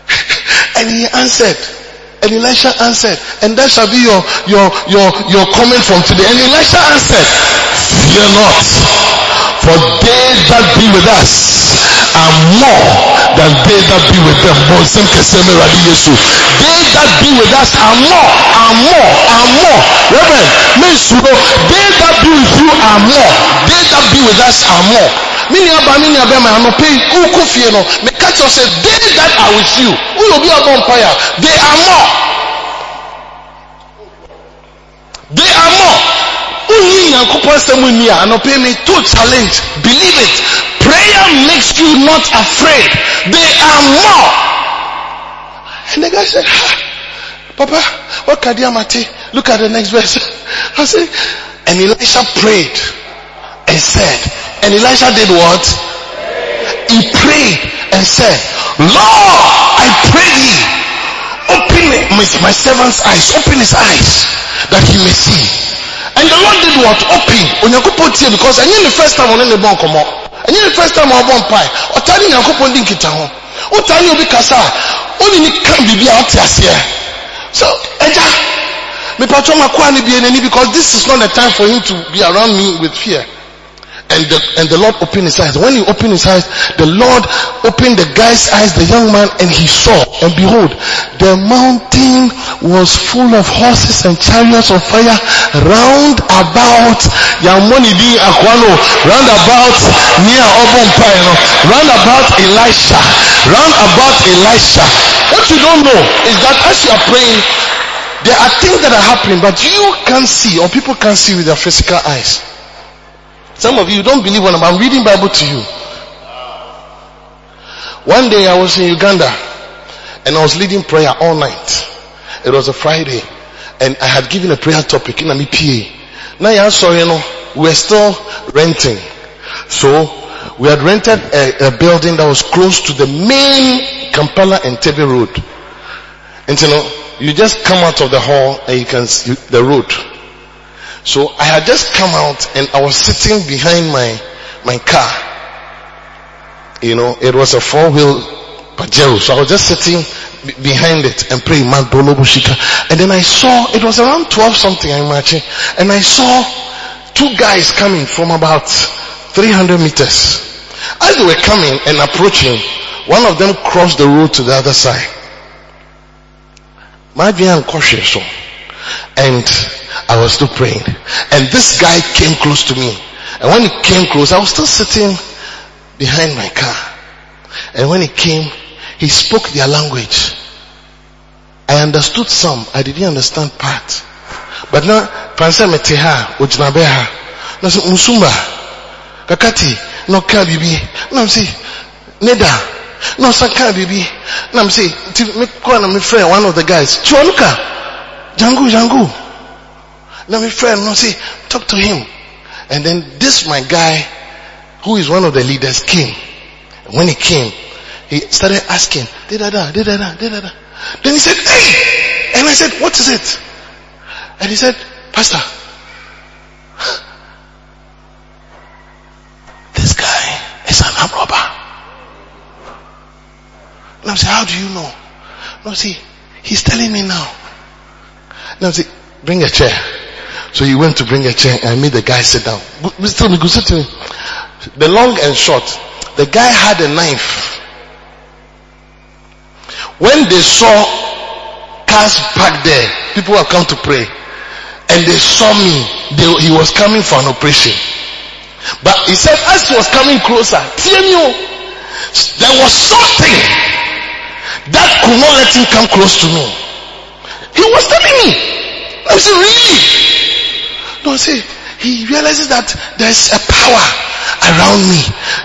<laughs> and he answered. And Elisha answered, and that shall be your, your, your, your comment from today. And Elisha answered, fear not, for they that be with us are more than they that be with them. Bonzim ke semeradi Yesu. They that be with us are more, are more, are more. Reverend, they that be with you are more. They that be with us are more. Mini aba mini aba ma no pay uku fie no. Me catch you say they that are with you. Who will be a bonfire? They are more. They are more. Nyankopɔn sɛm ni a anɔpɛ me to challenge. Believe it. Prayer makes you not afraid. They are more. And the guy said, ha, Papa, what kadiamati? Look at the next verse. <laughs> I said, and Elisha prayed and said, And Elisha did what? He prayed and said, Lord, I pray thee, open my, my servant's eyes, open his eyes that he may see. And the Lord did what? Open. Onyankopɔn tie because ɛnyɛ the first time ɔne ne bɔ nkɔmɔ. Ɛnyɛ the first time ɔbɔ mpae. Ɔtaa ne Nyankopɔn di nkita ho. Ɔtaa ne obi kasa a, ɔne ne ka biribi a ɔte aseɛ. So, ɛgya, mepatwa makoa ne bie n'ani because this is not the time for him to be around me with fear. And the, and the Lord opened his eyes. When he opened his eyes, the Lord opened the guy's eyes, the young man, and he saw. And behold, the mountain was full of horses and chariots of fire round about Yamonidi Akwano, round about near Obon Paino, round about Elisha, round about Elisha. What you don't know is that as you are praying, there are things that are happening, but you can't see or people can't see with their physical eyes. Some of you don't believe when I'm, reading Bible to you. One day I was in Uganda and I was leading prayer all night. It was a Friday and I had given a prayer topic in PA. Now yeah, sorry, you know, we're still renting. So we had rented a, a building that was close to the main Kampala Entebbe road. And you know, you just come out of the hall and you can see the road. So I had just come out and I was sitting behind my, my car. You know, it was a four wheel Pajero. So I was just sitting be- behind it and praying. And then I saw, it was around 12 something, I imagine. And I saw two guys coming from about 300 meters. As they were coming and approaching, one of them crossed the road to the other side. My cautious so. And I was still praying. And this guy came close to me. And when he came close, I was still sitting behind my car. And when he came, he spoke their language. I understood some. I didn't understand part. But now, Fransa meteha, ujinabeha. Na say, Musumba, kakati, no ka bibi. Na say, Neda, no saka bibi. Na say, me call na me friend, one of the guys. Chuanuka, Jangu, Jangu. Now me friend, no say, talk to him. And then this my guy, who is one of the leaders, came. And when he came, he started asking, da da da, da da da, da da. Then he said, hey! And I said, what is it? And he said, Pastor, this guy is an armed robber. And I said, how do you know? No, see, he's telling me now. Now see, bring a chair. So he went to bring a chair and made the guy sit down. Mr. Migu, sit to me. The long and short, the guy had a knife. When they saw cars parked there, people have come to pray. And they saw me, they, he was coming for an operation. But he said as he was coming closer, TMU, there was something that could not let him come close to me. He was telling me. I said, really? No, see, he realizes that there's a power around me.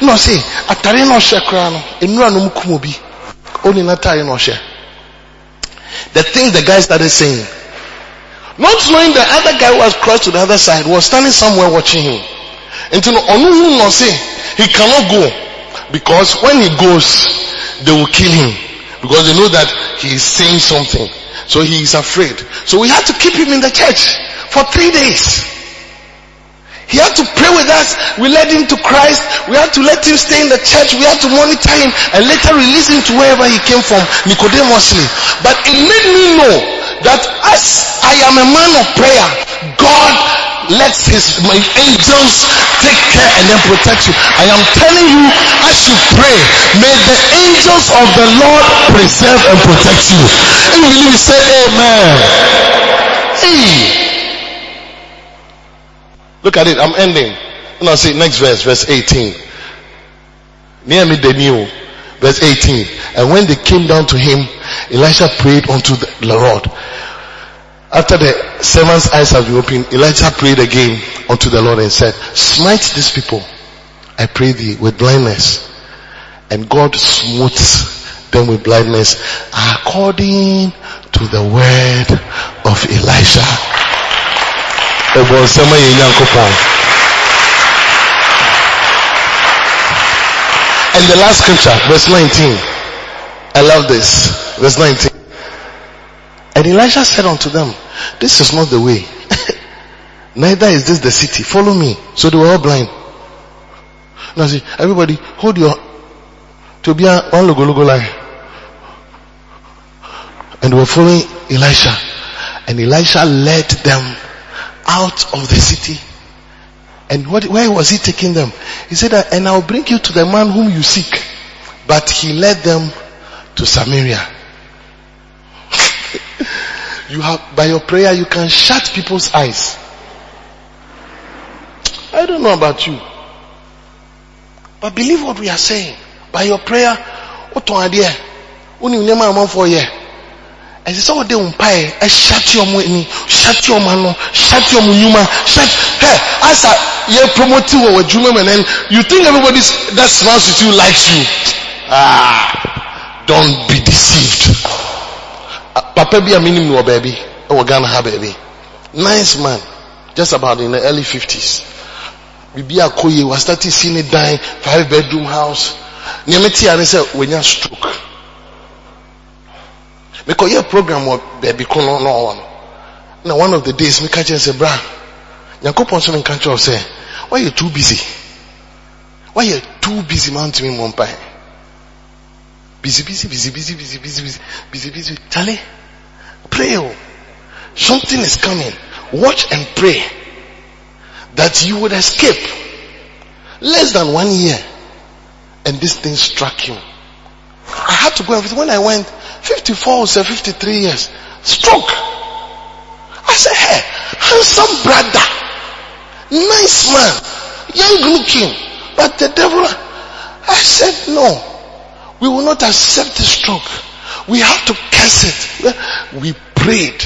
No, see, atare no hye kra enura no mukum na tare no hye. The thing the guy started saying, not knowing the other guy was crossed to the other side was standing somewhere watching him. Until onu no say, he cannot go because when he goes, they will kill him because they know that he is saying something. So he is afraid. So we had to keep him in the church for three days. He had to pray with us. We led him to Christ. We had to let him stay in the church. We had to monitor him and later release him to wherever he came from, Nicodemously. But it made me know that as I am a man of prayer, God lets his my angels take care and then protect you. I am telling you, as you pray, may the angels of the Lord preserve and protect you. And you believe, say amen. Hey. Look at it, I'm ending. Now see next verse, verse 18. Near me the new, verse 18. And when they came down to him, Elisha prayed unto the Lord. After the servant's eyes have been opened, Elijah prayed again unto the Lord and said, smite these people, I pray thee, with blindness. And God smote them with blindness according to the word. Ayɛ nyankopɔn And the last scripture, verse 19. I love this. Verse 19. And Elisha said unto them, this is not the way. <laughs> Neither is this the city. Follow me. So they were all blind. Now see, everybody hold your, to be one logo logo line. And they were following Elisha. And Elisha led them out of the city. And what, where was he taking them? He said, and I'll bring you to the man whom you seek. But he led them to Samaria. <laughs> you have, by your prayer, you can shut people's eyes. I don't know about you. But believe what we are saying. By your prayer, what idea? Name among for. Ɛsɛ sɛ wode wo mpae ɛhyate ɔmo ani. Hyate ɔmo ano. Hyate ɔmo nnwuma. Hyate hɛ asa yɛ promote wɔ w'adwuma mu and you think everybody that smiles with you likes you. Ah don't be deceived. Ah, papa bi a minim wɔ baabi ɛwɔ ghana ha nice man. Just about in the early 50s bibi akɔ yie wa start see ne dan five bedroom house. Nneɛma tia ne sɛ wɔnya stroke mekɔyɛ program wɔ baabi ko no na ɔwɔ no na one of the days meka kyerɛ sɛ bra nyankopɔn so menka kyerɛw sɛ woayɛ too busy? Woayɛ too busy ma ntumi mmɔ mpae busy busy busy busy busy busy busy busy busy. Charlie, pray oh. something is coming. Watch and pray that you would escape less than one year. And this thing struck him. I had to go and when I went 54 or 53 years. Stroke. I said hey handsome brother. Nice man. Young looking. But the devil I said no. We will not accept the stroke. We have to curse it. We prayed.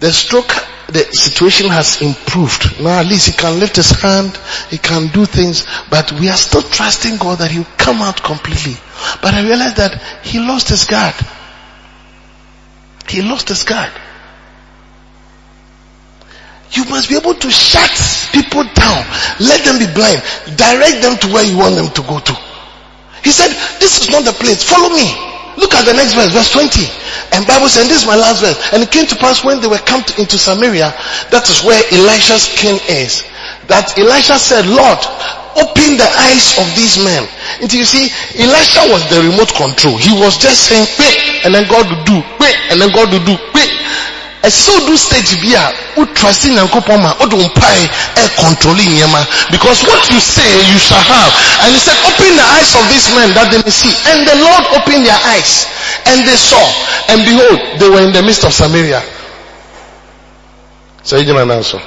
The stroke the situation has improved. Now at least he can lift his hand, he can do things, but we are still trusting God that he'll come out completely. But I realized that he lost his guard. He lost his guard. You must be able to shut people down. Let them be blind. Direct them to where you want them to go to. He said, this is not the place. Follow me. Look at the next verse, verse 20. And Bible said, this is my last verse. And it came to pass when they were come to, into Samaria, that is where Elisha's king is. That Elisha said, Lord, open the eyes of these men. And you see, Elisha was the remote control. He was just saying, wait, and then God will do, wait, and then God will do, wait. Ɛsɛ do stage bi a wotrust nyankopɔn ma wode wo mpae controlling nneɛma. Because what you say you shall have. And he said open the eyes of these men that they may see. And the lord opened their eyes and they saw. And behold they were in the midst of samaria. Sɛ gyina nan so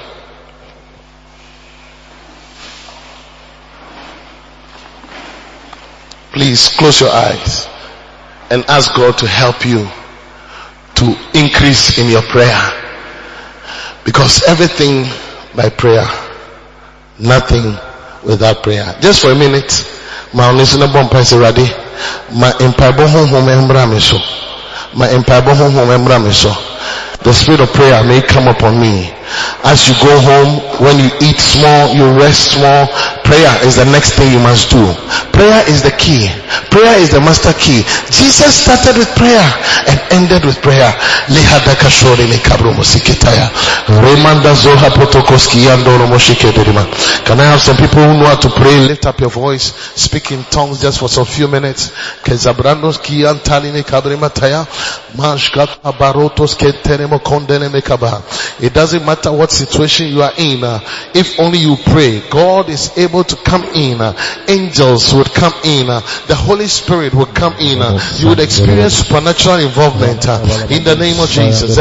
please close your eyes and ask god to help you to increase in your prayer. Because everything by prayer, nothing without prayer. Just for a minute, ma onisina bompa se ready. Ma empaibo honhom embra me so. Ma empaibo honhom embra. The spirit of prayer may come upon me. As you go home, when you eat small, you rest small, prayer is the next thing you must do. Prayer is the key. Prayer is the master key. Jesus started with prayer and ended with prayer. Can I have some people who know how to pray? Lift up your voice. Speak in tongues just for some few minutes. It doesn't matter matter what situation you are in, uh, if only you pray, God is able to come in. Uh, angels would come in. Uh, the Holy Spirit would come in. You would experience supernatural involvement in the name of Jesus.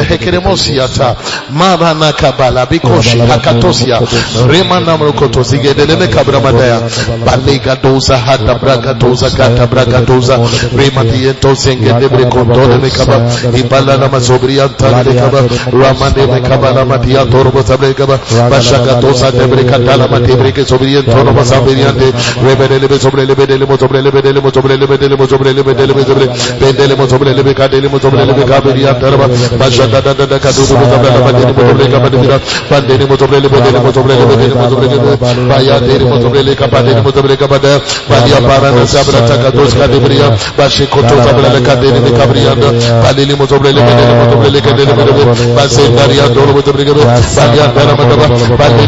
torbo sabre kaba bashaka to sa tebre katala mate bre ke sobriye torbo sabriye de rebedele be sobre le bedele mo sobre le bedele mo sobre le bedele mo sobre le bedele mo sobre bedele mo sobre le bedele mo sobre le kabriya tarba bashaka da da da ka do do da da mate mo sobre kaba de mira pandele mo sobre le bedele mo sobre le bedele mo sobre le baya de mo sobre le kaba de mo sobre kaba da baya para na sabra ta ka dos ka de briya bashi ko to sabra le ka de ne kabriya da palili mo sobre le bedele mo sobre le ka de ne mo sobre basendariya dolo mo sobre kaba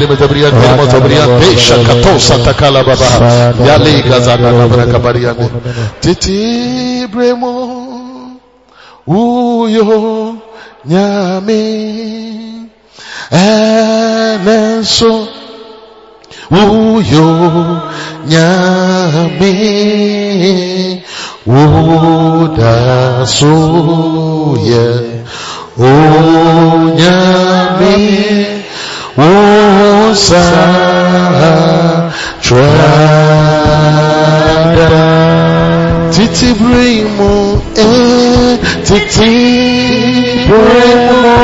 mo sobre le mo sobre le shakato satakala baba yali gazana kabra kabaria titi bremo uyo nyame eneso uyo nyame udasuye unyame usa trada titi bremo eh titi bremo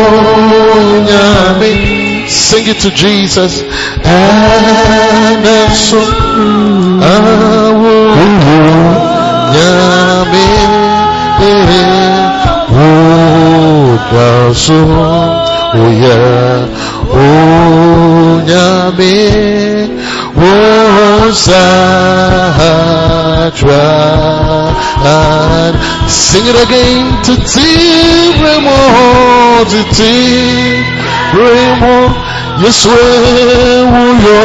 unyame sing it to Jesus yeah unyame Osatra Sing it again to Tibremo to Tibremo Yeswe uyo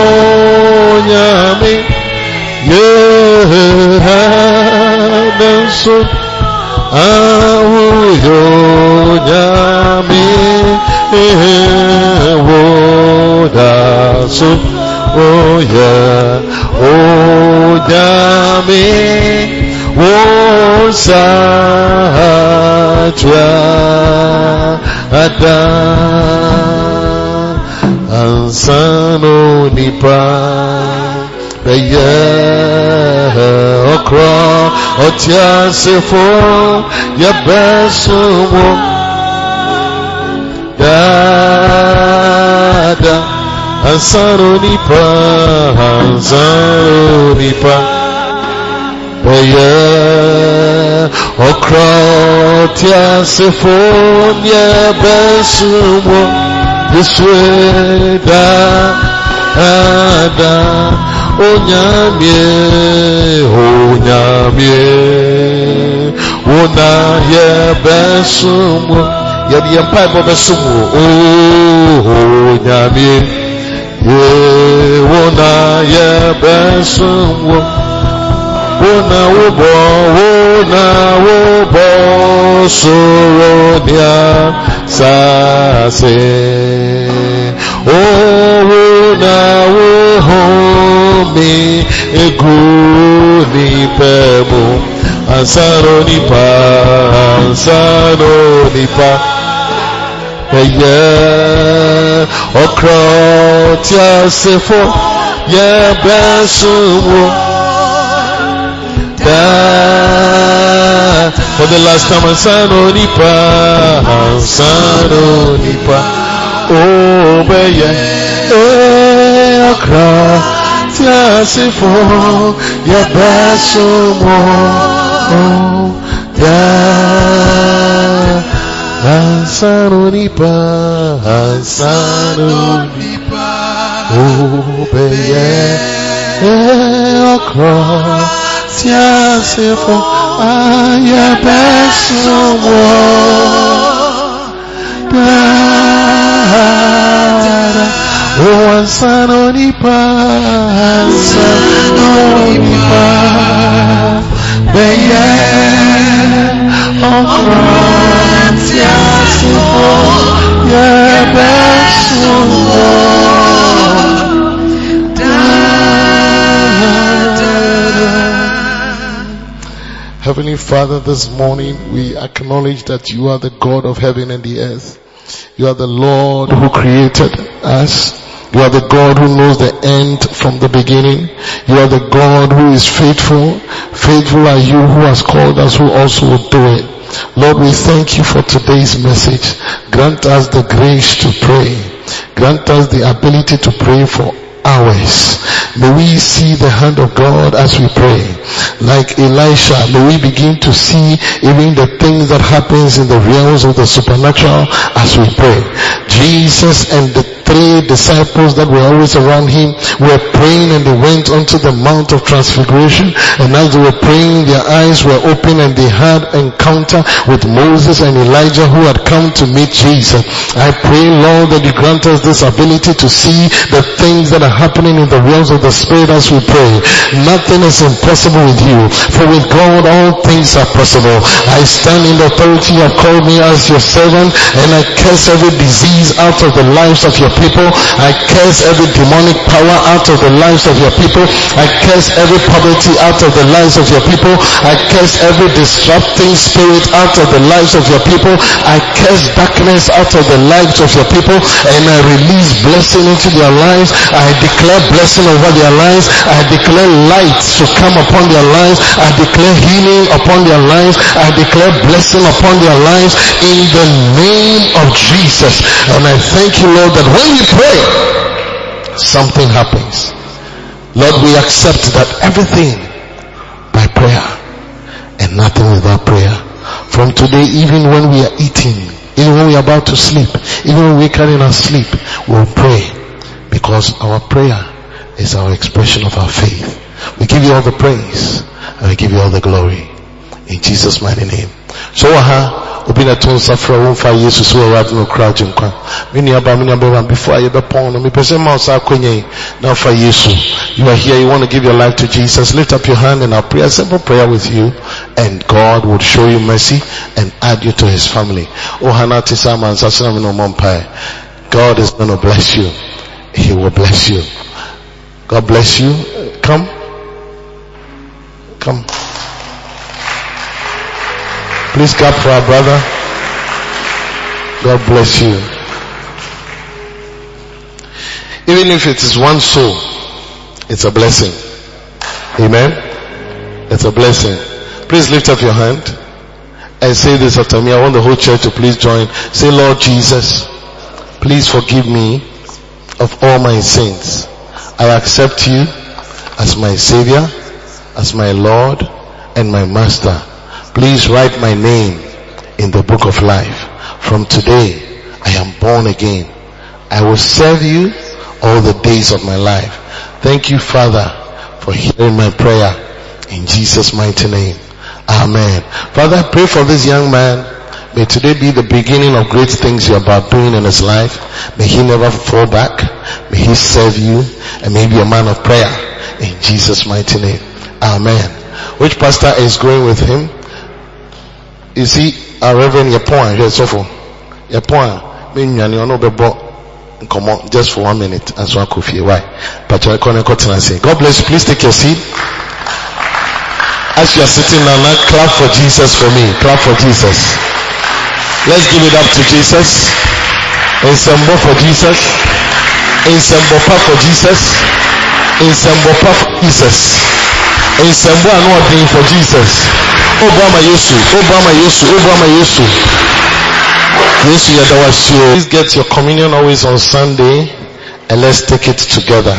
nyame Yehanenso Awuyo nyame Wodaso Oh yeah Oh nyame Wosatra Adam Ansano nipa Beye okra Otiasefo Yabesumo Dada Ansano nipa Ansano nipa. Beye okra Otiasefo Yabesumo Yesweda Ada Onyamie Onyamie Ona ye besumu Yedi yempa ebo besumu Oh Onyamie Ye Ona ye besumu Ona ubo Ona ubo Soronia Sase Oh na wohomi eguni pemu ansaro nipa ansaro nipa. Ẹyẹ ọkọ tí a ṣe fún yẹ bẹ sunwó dáa for the last time ansaro nipa ansaro nipa bẹyẹ ọkọ tí a sì fún yẹ bẹ súnmọ́ yá ansaro nípa ansaro nípa ó bẹyẹ ọkọ tí a sì fún yẹ bẹ súnmọ́ Oh, beye. Heavenly Father, this morning we acknowledge that you are the God of heaven and the earth. You are the Lord who created us. You are the God who knows the end from the beginning. You are the God who is faithful. Faithful are you who has called us who also will do it. Lord, we thank you for today's message. Grant us the grace to pray. Grant us the ability to pray for hours. May we see the hand of God as we pray. Like Elisha, may we begin to see even the things that happens in the realms of the supernatural as we pray. Jesus and the three disciples that were always around him were praying and they went onto the Mount of Transfiguration and as they were praying their eyes were open and they had encounter with Moses and Elijah who had come to meet Jesus. I pray Lord that you grant us this ability to see the things that are happening in the realms of the Spirit as we pray. Nothing is impossible with you for with God all things are possible. I stand in the authority you have called me as your servant and I curse every disease out of the lives of your people. I curse every demonic power out of the lives of your people. I curse every poverty out of the lives of your people. I curse every disrupting spirit out of the lives of your people. I curse darkness out of the lives of your people and I release blessing into their lives. I declare blessing over their lives. I declare light to come upon their lives. I declare healing upon their lives. I declare blessing upon their lives in the name of Jesus. And I thank you Lord that when we pray, something happens. Lord, we accept that everything by prayer and nothing without prayer. From today, even when we are eating, even when we are about to sleep, even when we're carrying our sleep, we'll pray because our prayer is our expression of our faith. We give you all the praise and we give you all the glory. In Jesus' mighty name. So, uh, obi na to nsa frɛ wo mfa yesu so awurade no kora agye nkwa. Me nuaba me nuabɛma before a yɛbɛpɔn no mepɛ sɛ ma wo saa akɔnya yi na mfa yesu. You are here you want to give your life to jesus. Lift up your hand and i'll pray a simple prayer with you and god will show you mercy and add you to his family. Oh hana te sa amansa so na me no mpae god is going to bless you. He will bless you. God bless you. Come. Come Please clap for our brother. God bless you. Even if it is one soul, it's a blessing. Amen. It's a blessing. Please lift up your hand and say this after me. I want the whole church to please join. Say, Lord Jesus, please forgive me of all my sins. I accept you as my savior, as my Lord and my master. Please write my name in the book of life. From today, I am born again. I will serve you all the days of my life. Thank you, Father, for hearing my prayer in Jesus' mighty name. Amen. Father, I pray for this young man. May today be the beginning of great things you're about doing in his life. May he never fall back. May he serve you and may be a man of prayer in Jesus' mighty name. Amen. Which pastor is going with him? You our reverend yɛ pɔn a hwɛ sɔfo yɛ pɔn a me nnuane ɔno bɛbɔ nkɔmɔ just for one minute aso akɔ fie why? Pàtó ɛkɔ ne kɔ tena se god bless you. Please take your seat. As you are sitting now now clap for jesus for me. Clap for jesus. Let's give it up to jesus. Nsɛmbɔ for jesus. Nsɛmbɔpa for jesus. Nsɛmbɔpa for jesus nsɛmbɔ ano ɔden for jesus. Obama Yesu, Obama Yesu, Obama Yesu. Yesu Yadawasio. Please get your communion always on Sunday and let's take it together.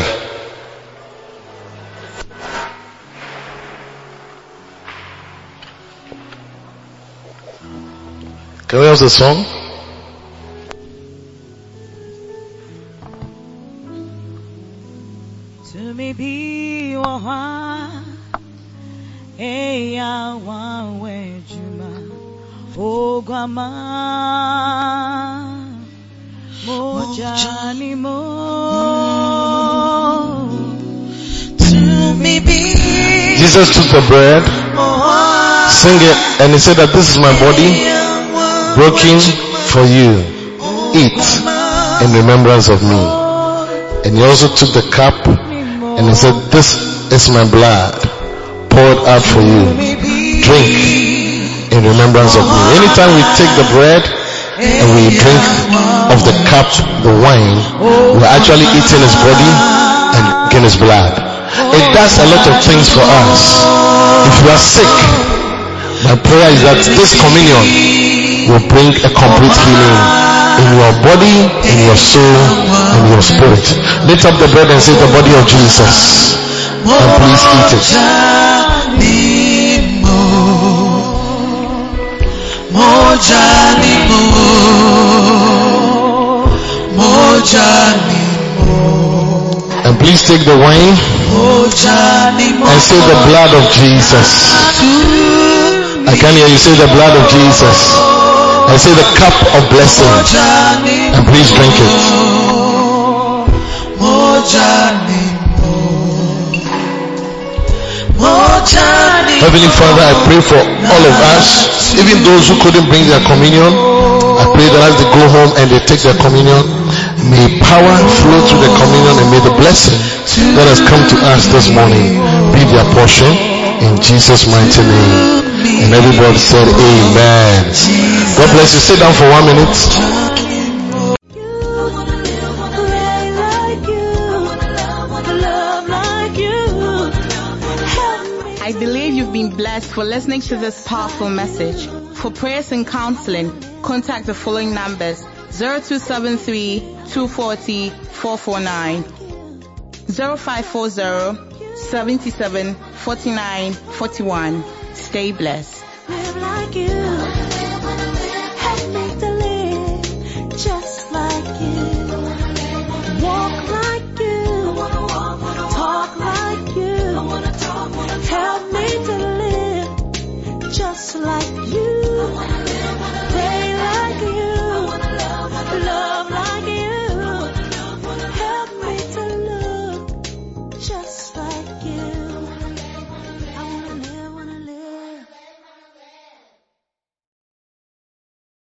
Can we have the song? To me be eya Jesus took the bread sing it and he said that this is my body broken for you. Eat in remembrance of me. And he also took the cup and he said this is my blood poured out for you. Drink in remembrance of me. Anytime we take the bread and we drink of the cup, the wine, we're actually eating his body and drinking his blood. It does a lot of things for us. If you are sick, my prayer is that this communion will bring a complete healing in your body, in your soul, in your spirit. Lift up the bread and say the body of Jesus. And please eat it. And please take the wine and say the blood of Jesus. I can hear you say the blood of Jesus. I say the cup of blessing. And please drink it. Heavenly Father, I pray for all of us, even those who couldn't bring their communion. I pray that as they go home and they take their communion, may power flow through the communion and may the blessing that has come to us this morning be their portion in Jesus' mighty name. And everybody said amen. God bless you. Sit down for one minute. For listening to this powerful message. For prayers and counseling, contact the following numbers 0273 240 449 0540 77 49 41. Stay blessed. just like you. Play like you. Love, love like